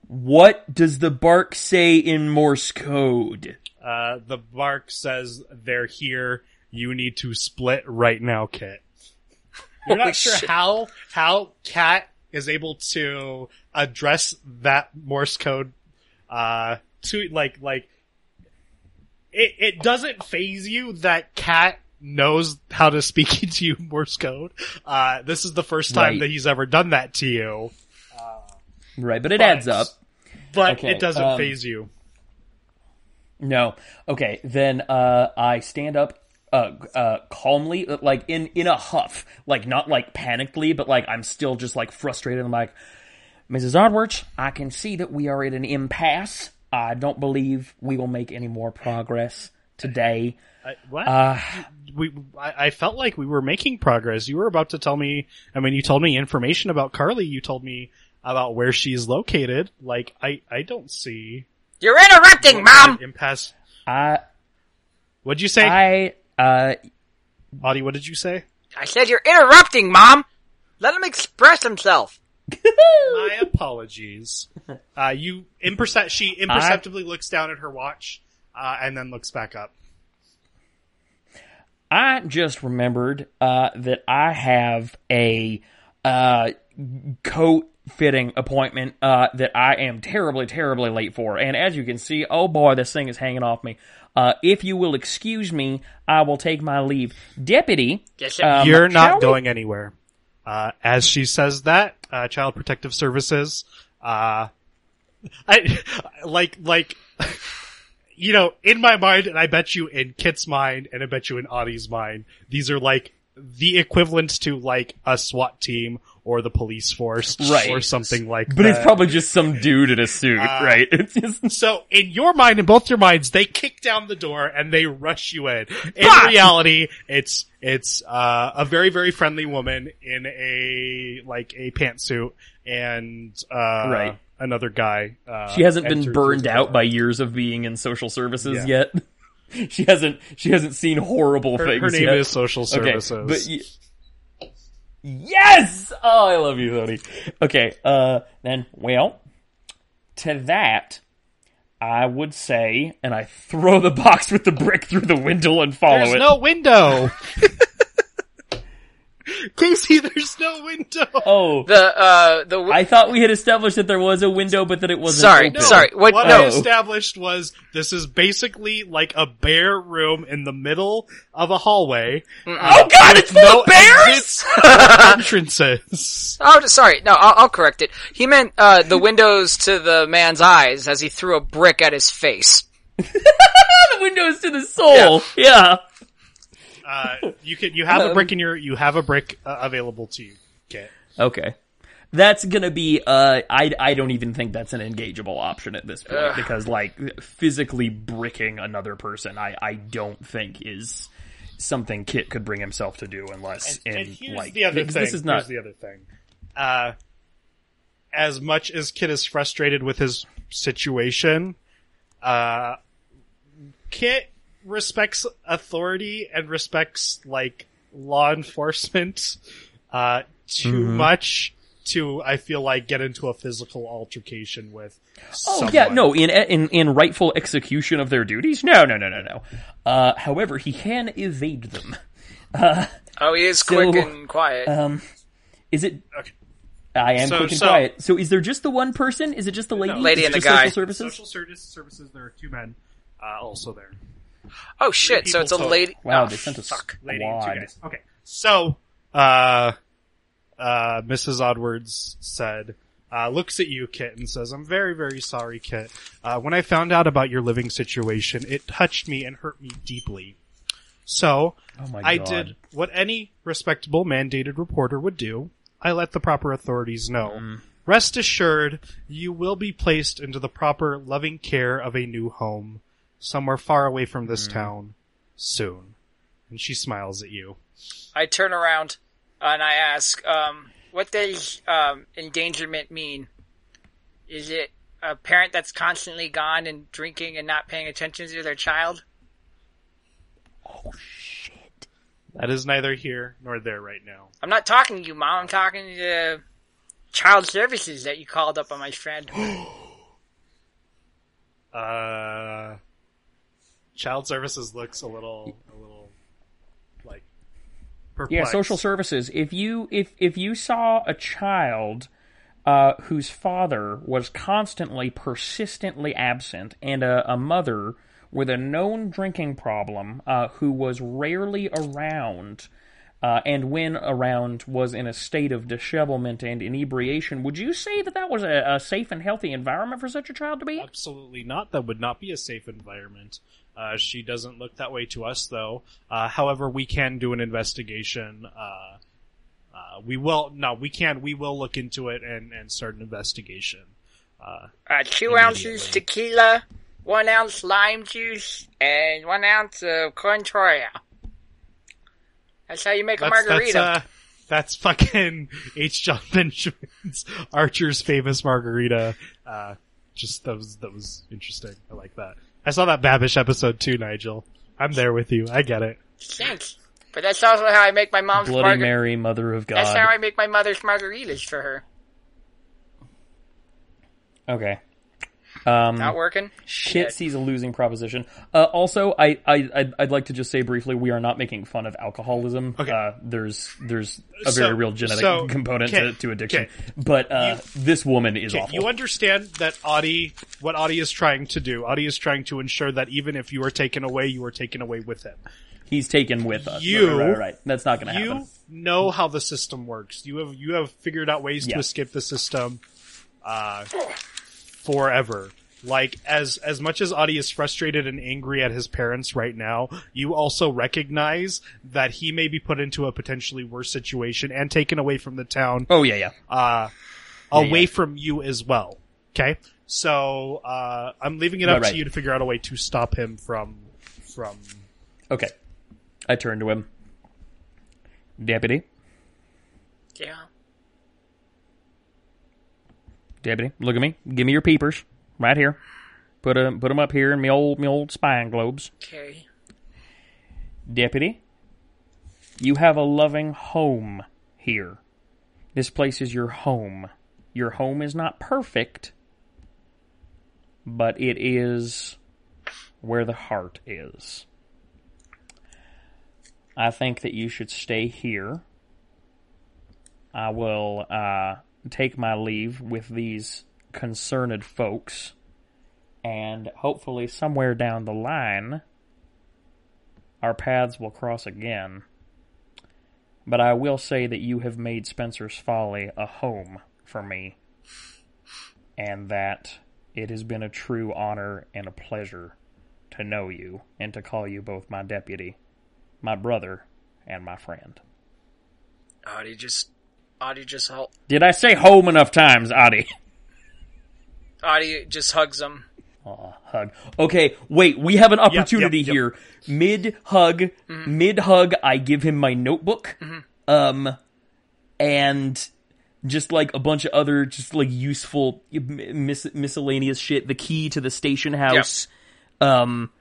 What does the bark say in Morse code? Uh, the bark says they're here. You need to split right now, Kit. You're not *laughs* sure shit. how how Cat is able to address that Morse code uh to like like it it doesn't phase you that Cat knows how to speak *laughs* into you Morse code. Uh this is the first time Right. that he's ever done that to you. Right, but it But- adds up. But Okay, it doesn't um, phase you. No. Okay, then uh I stand up uh uh calmly like in in a huff, like not like panically, but like I'm still just like frustrated. I'm like, Mrs. Oddworth, I can see that we are at an impasse. I don't believe we will make any more progress today. I, what? Uh we I, I felt like we were making progress. You were about to tell me. I mean, you told me information about Carly. You told me about where she's located. Like, I I don't see You're interrupting, mom. impasse. I What'd you say, I uh Audie? What did you say? I said you're interrupting, mom. Let him express himself. *laughs* My apologies. *laughs* Uh, you impercep- She imperceptibly looks down at her watch, uh, and then looks back up. I just remembered uh, that I have a uh, coat fitting appointment uh, that I am terribly, terribly late for. And as you can see, oh boy, this thing is hanging off me. Uh, if you will excuse me, I will take my leave. Deputy, Yes, um, You're shall not we- going anywhere. Uh, as she says that, uh, Child Protective Services, uh, *laughs* I, like, like, *laughs* you know, in my mind, and I bet you in Kit's mind, and I bet you in Audie's mind, these are like the equivalent to like a SWAT team or the police force Right. or something like But that. But it's probably just some dude in a suit, Uh, right? *laughs* It's just, So in your mind, in both your minds, they kick down the door and they rush you in. In Bah! reality, it's it's uh, a very very friendly woman in a like a pantsuit and uh, Right. another guy. Uh, she hasn't been burned out by years of being in social services Yeah. yet. *laughs* She hasn't. She hasn't seen horrible Her, things. her name yet. is Social Services. Okay, but y- yes, oh, I love you, Tony. Okay, uh, then well, to that, I would say, and I throw the *laughs* box with the brick through the window and follow There's it. no window. *laughs* Casey, there's no window. Oh, The uh the w- I thought we had established that there was a window, but that it wasn't. Sorry, open. sorry. What- what no. I established was this is basically like a bare room in the middle of a hallway. oh god, it's full No of bears. exits, *laughs* entrances. Oh, sorry. No, I'll, I'll correct it. He meant uh the windows to the man's eyes as he threw a brick at his face. *laughs* the windows to the soul. Yeah. Uh, you can you have a *laughs* brick in your you have a brick uh, available to you. Okay. Okay. That's gonna be, uh, I, I don't even think that's an engageable option at this point, Ugh. because, like, physically bricking another person, I, I don't think is something Kit could bring himself to do unless And, in, and here's like, the other *laughs* this, thing. this is not, Here's the other thing. Uh, as much as Kit is frustrated with his situation, uh, Kit respects authority and respects like law enforcement uh, too Mm-hmm. much to I feel like get into a physical altercation with. Oh someone. yeah, no, in in in rightful execution of their duties. No, no, no, no, no. Uh, however, he can evade them. Oh, he is So, quick and quiet. Um, is it? Okay. I am So- quick and so- quiet. So, is there just the one person? Is it just the lady? Lady and the guy. Social services. Social services. There are two men uh, also there. Oh shit! So people it's a total. lady. Wow, oh, they sent a fuck. lady and two guys. Okay, so uh, uh, Mrs. Oddwards said, uh, looks at you, Kit, and says, "I'm very, very sorry, Kit. Uh, when I found out about your living situation, it touched me and hurt me deeply. So Oh I did what any respectable mandated reporter would do. I let the proper authorities know." Mm. Rest assured, you will be placed into the proper loving care of a new home, somewhere far away from Mm. this town, soon. And she smiles at you. I turn around and I ask, um, "What does um, endangerment mean? Is it a parent that's constantly gone and drinking and not paying attention to their child?" Oh shit! That is neither here nor there right now. I'm not talking to you, mom. I'm talking to child services that you called up on my friend. *gasps* Uh, child services looks a little, a little, like, perplexed. Yeah, social services. If you if if you saw a child uh, whose father was constantly, persistently absent, and a, a mother with a known drinking problem uh, who was rarely around. Uh, and when around was in a state of dishevelment and inebriation, would you say that that was a, a safe and healthy environment for such a child to be? Absolutely not. That would not be a safe environment. Uh, she doesn't look that way to us, though. Uh, however, we can do an investigation. Uh, uh, we will. No, we can. We will look into it and, and start an investigation. Uh, Uh, two ounces tequila, one ounce lime juice, and one ounce of Cointreau. That's how you make a that's margarita. that's uh, that's fucking *laughs* H. John Benjamin's Archer's famous margarita. Uh, just that was that was interesting. I like that. I saw that Babish episode too, Nigel. I'm there with you. I get it. Thanks. But that's also how I make my mom's Bloody margar- Mary, Mother of God. That's how I make my mother's margaritas for her. Okay. Um, Not working? Shit sees a losing proposition. Uh, also, I, I I'd, I'd like to just say briefly, we are not making fun of alcoholism. Okay. Uh, there's there's a So- very real genetic so, component okay, to, to addiction, okay. but uh, You- this woman is Okay, awful. you understand that Audie, what Audie is trying to do. Audie is trying to ensure that even if you are taken away, you are taken away with him. He's taken with us. You- right, right, right, right. That's not going to happen. You happen. know how the system works. You have you have figured out ways Yeah. to escape the system, uh, forever. Like as as much as Audie is frustrated and angry at his parents right now, you also recognize that he may be put into a potentially worse situation and taken away from the town Oh yeah, yeah. uh, away yeah. from you as well. Okay, so uh, I'm leaving it Right, up right. to you to figure out a way to stop him from from. Okay. I turn to him. Deputy, Yeah. Deputy, look at me. Give me your peepers right here. Put them, put them up here in me old me old spine globes. Okay. Deputy, you have a loving home here. This place is your home. Your home is not perfect, but it is where the heart is. I think that you should stay here I will uh, take my leave with these concerned folks, and hopefully, somewhere down the line, our paths will cross again. But I will say that you have made Spencer's Folly a home for me, and that it has been a true honor and a pleasure to know you and to call you both my deputy, my brother, and my friend. Audie just, Audie just, hul- Did I say home enough times, Adi? Audie just hugs him. Aw, hug. Okay, wait, we have an opportunity yep, yep. here. Mid hug, mid hug, I give him my notebook. Um, and just like a bunch of other, just like useful mis- miscellaneous shit. The key to the station house, um,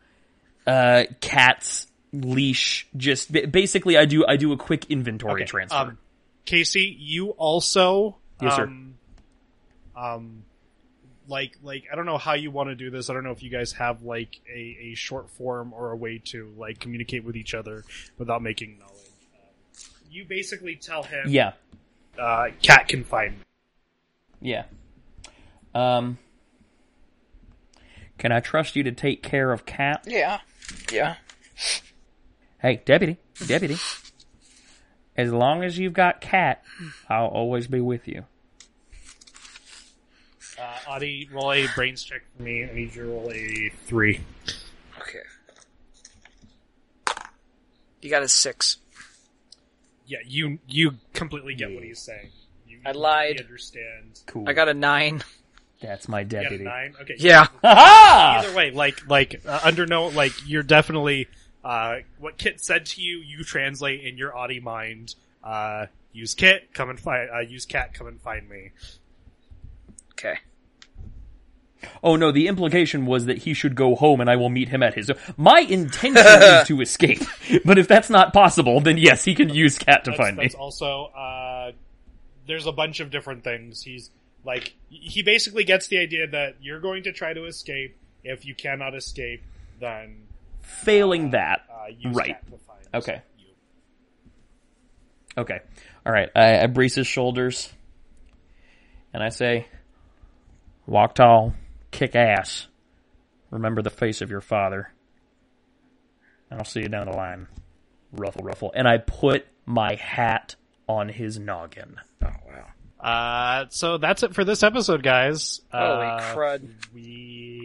uh, cat's leash. Just basically, I do I do a quick inventory Okay, transfer. Um, Casey, you also Yes, sir. um, um, like like I don't know how you want to do this. I don't know if you guys have like a, a short form or a way to like communicate with each other without making knowledge. Uh, you basically tell him, yeah, uh, cat can find me. yeah. Um, can I trust you to take care of cat? Yeah. Yeah. Hey, deputy, deputy. As long as you've got cat, I'll always be with you. Uh, Audie, roll a brains check for me. I need you to roll a three. Okay. You got a six. Yeah, you you completely get what he's saying. You, I lied. Understand? Cool. I got a nine. That's my You got a deputy. nine. Okay. Yeah. *laughs* Either way, like like uh, under no like you're definitely uh what Kit said to you. You translate in your Audie mind. Uh, use Kit, come and find. Uh, use Cat, come and find me. Okay. Oh no, the implication was that he should go home and I will meet him at his. My intention is to *laughs* escape, but if that's not possible, then yes, he can use cat to That's, find me. that's also uh, there's a bunch of different things. He's like he basically gets the idea that you're going to try to escape. If you cannot escape, then Failing that, uh, use right? Cat to find Okay. you. Okay, all right. I, I brace his shoulders, and I say, "Walk tall, kick ass. Remember the face of your father, and I'll see you down the line." Ruffle, ruffle, and I put my hat on his noggin. Oh wow. Uh, so that's it for this episode, guys. Holy Uh, crud. We it's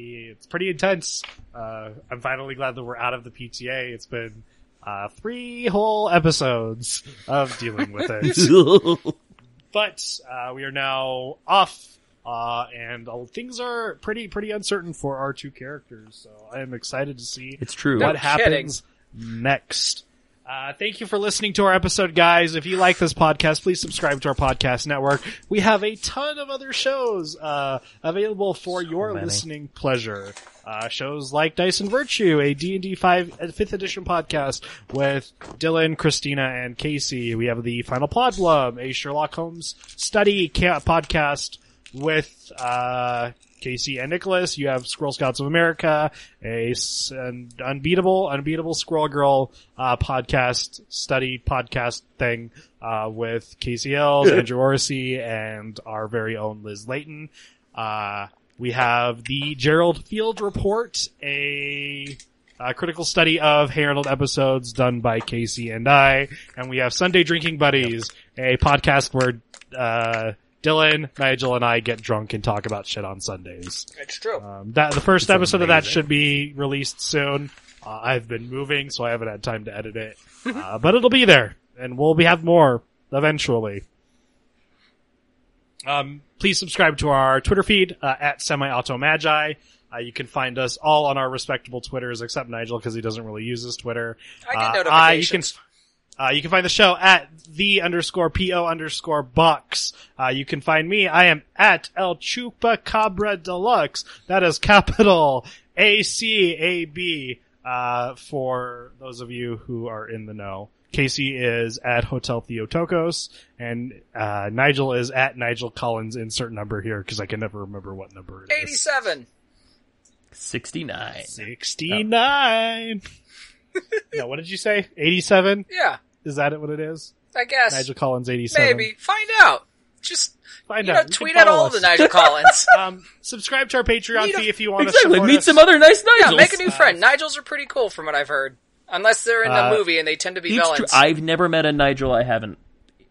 pretty intense. Uh, I'm finally glad that we're out of the PTA. It's been uh, three whole episodes of dealing with it, *laughs* but uh, we are now off. Uh, and uh, things are pretty pretty uncertain for our two characters, so I am excited to see It's true. what No happens next. Uh, thank you for listening to our episode, guys. If you like this podcast, please subscribe to our podcast network. We have a ton of other shows uh, available for your many. listening pleasure. Uh, shows like Dice and Virtue, a D&D 5 uh, 5th edition podcast with Dylan, Christina, and Casey. We have the Final Pod Blub, a Sherlock Holmes study podcast with uh, Casey and Nicholas. You have Squirrel Scouts of America, a s- an unbeatable, unbeatable Squirrel Girl uh, podcast study podcast thing uh, with Casey Ells, Andrew Orsi, and our very own Liz Layton. Uh, we have the Gerald Field Report, a uh, critical study of Harold episodes done by Casey and I, and we have Sunday Drinking Buddies, a podcast where uh, Dylan, Nigel, and I get drunk and talk about shit on Sundays. It's true. Um, that the first episode of that should be released soon. Uh, I've been moving, so I haven't had time to edit it, *laughs* uh, but it'll be there, and we'll be have more eventually. Um, please subscribe to our Twitter feed uh, at Semi Auto Magi. Uh, you can find us all on our respectable Twitters, except Nigel because he doesn't really use his Twitter. I get Uh, notifications. you can uh, you can find the show at the underscore po underscore box. Uh, you can find me. I am at El Chupacabra Deluxe. That is capital A C A B. Uh, for those of you who are in the know. Casey is at Hotel Theotokos, and uh, Nigel is at Nigel Collins. Insert number here because I can never remember what number it is. 87. 69. 69. *laughs* no, what did you say? 87? Yeah. Is that it? What it is? I guess. Nigel Collins eighty seven. Maybe. Find out. Just, find you out. know, You tweet can at all us. the Nigel *laughs* Collins. Um, subscribe to our Patreon Meet fee if you want to Exactly. support Meet us. some other nice yeah, make a new friend. Nigels are pretty cool from what I've heard. Unless they're in a Uh, movie and they tend to be It's villains. true. I've never met a Nigel I haven't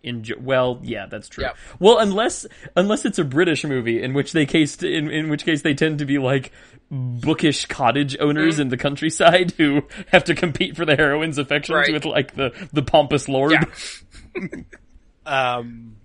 enjoyed. Well, yeah, that's true. Yeah. Well, unless unless it's a British movie, in which they case in in which case they tend to be like bookish cottage owners Mm-hmm. in the countryside who have to compete for the heroine's affections Right. with like the the pompous lord. Yeah. *laughs* Um,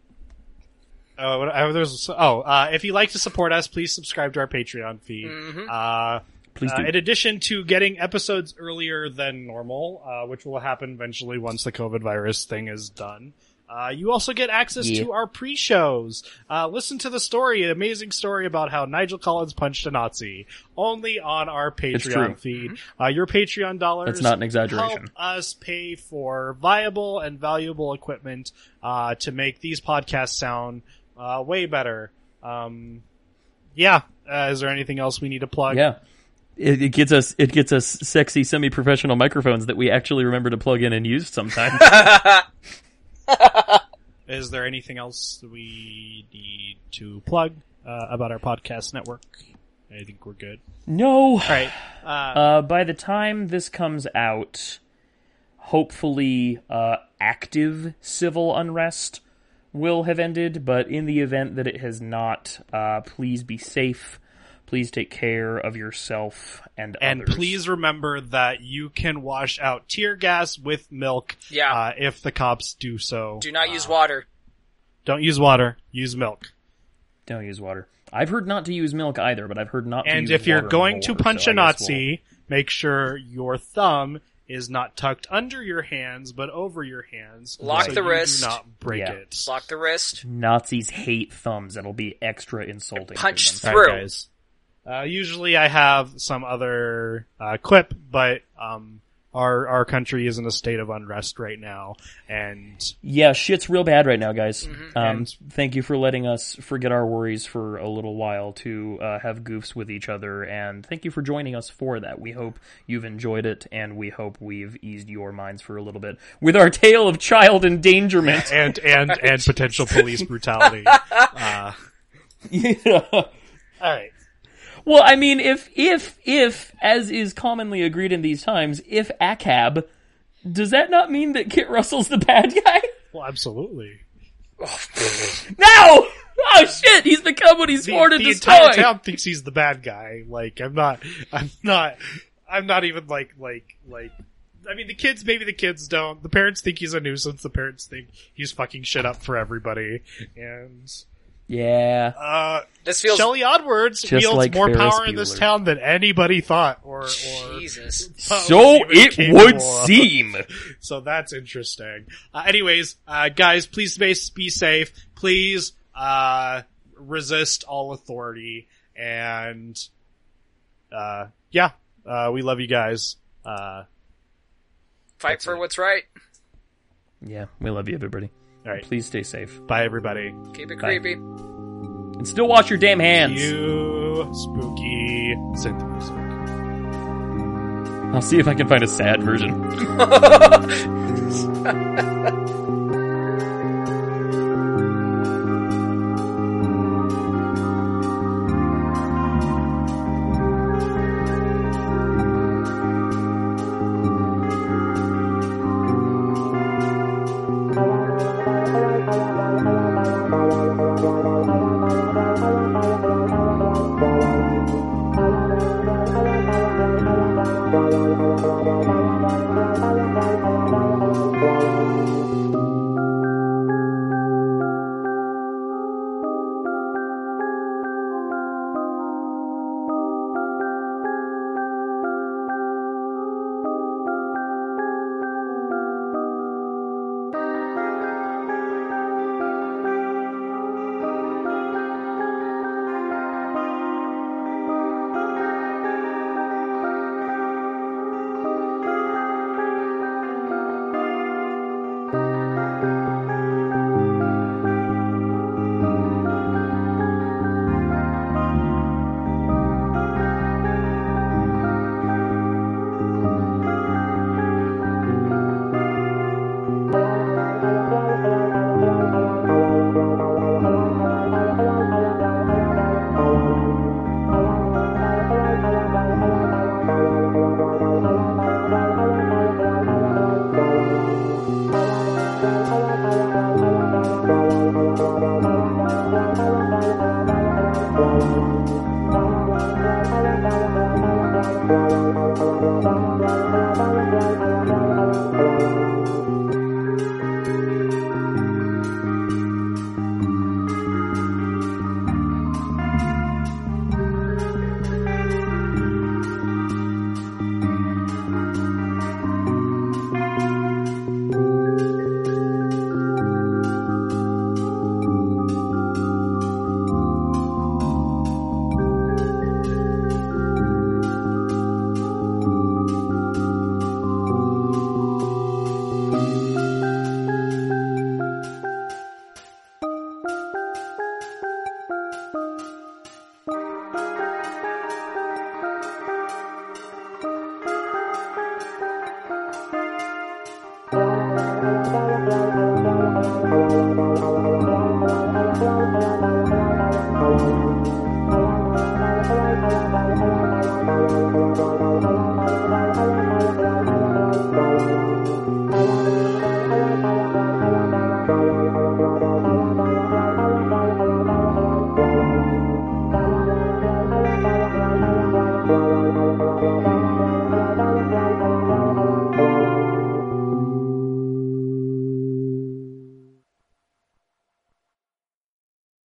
oh, there's oh, uh, if you'd like to support us, please subscribe to our Patreon feed. Mm-hmm. Uh, Please uh, do. in addition to getting episodes earlier than normal, uh, which will happen eventually once the COVID virus thing is done. Uh, you also get access Yeah. to our pre-shows. Uh, listen to the story, an amazing story about how Nigel Collins punched a Nazi, only on our. Patreon feed. Uh, your Patreon dollars That's not an exaggeration. help us pay for viable and valuable equipment uh, to make these podcasts sound uh, way better. Um, yeah. Uh, is there anything else we need to plug? Yeah. It, it gets us it gets us sexy semi-professional microphones that we actually remember to plug in and use sometimes. *laughs* *laughs* Is there anything else that we need to plug uh, about our podcast network? I think we're good. no. All right. Uh, Uh, by the time this comes out, hopefully, uh, active civil unrest will have ended. But in the event that it has not, uh, please be safe. Please take care of yourself and others. and others. please remember that you can wash out tear gas with milk. Yeah. Uh, if the cops do so. Do not use water. Don't use water. Use milk. don't use water. I've heard not to use milk either, but I've heard not. to And use if you're water going more, to punch so a I guess Nazi, make sure your thumb is not tucked under your hands, but over your hands. Lock so the you wrist. Do not break Yeah. it. Lock the wrist. Nazis hate thumbs. That'll be extra insulting. Punch to them. through. Alright, guys. Uh, usually I have some other uh, quip, but um, our our country is in a state of unrest right now, and Yeah, shit's real bad right now, guys. Mm-hmm. Um, And- thank you for letting us forget our worries for a little while to uh, have goofs with each other, and thank you for joining us for that. We hope you've enjoyed it, and we hope we've eased your minds for a little bit with our tale of child endangerment. *laughs* and and and *laughs* potential police brutality. *laughs* Uh, yeah. all right. Well, I mean, if if if as is commonly agreed in these times, if ACAB, does that not mean that Kit Russell's the bad guy? Well, absolutely. *laughs* No! Oh shit! He's become what he's the, sworn to the destroy. entire town thinks he's the bad guy. Like I'm not, I'm not, I'm not even like like like. I mean, the kids maybe the kids don't. The parents think he's a nuisance. The parents think he's fucking shit up for everybody. And Yeah. uh, This feels Shelley Oddwards Just wields like more Ferris power in this Bueller. town than anybody thought, or or Jesus. *laughs* So was even it capable would of. seem. *laughs* So that's interesting. Uh, anyways, uh, guys, please be, be safe. Please, uh, resist all authority. And, uh, yeah, uh, we love you guys. Uh, Fight for it. what's right. Yeah, we love you, everybody. Alright. Please stay safe. Bye, everybody. Keep it Bye. creepy. And still wash your damn hands. You spooky synth music. I'll see if I can find a sad version. *laughs* *laughs*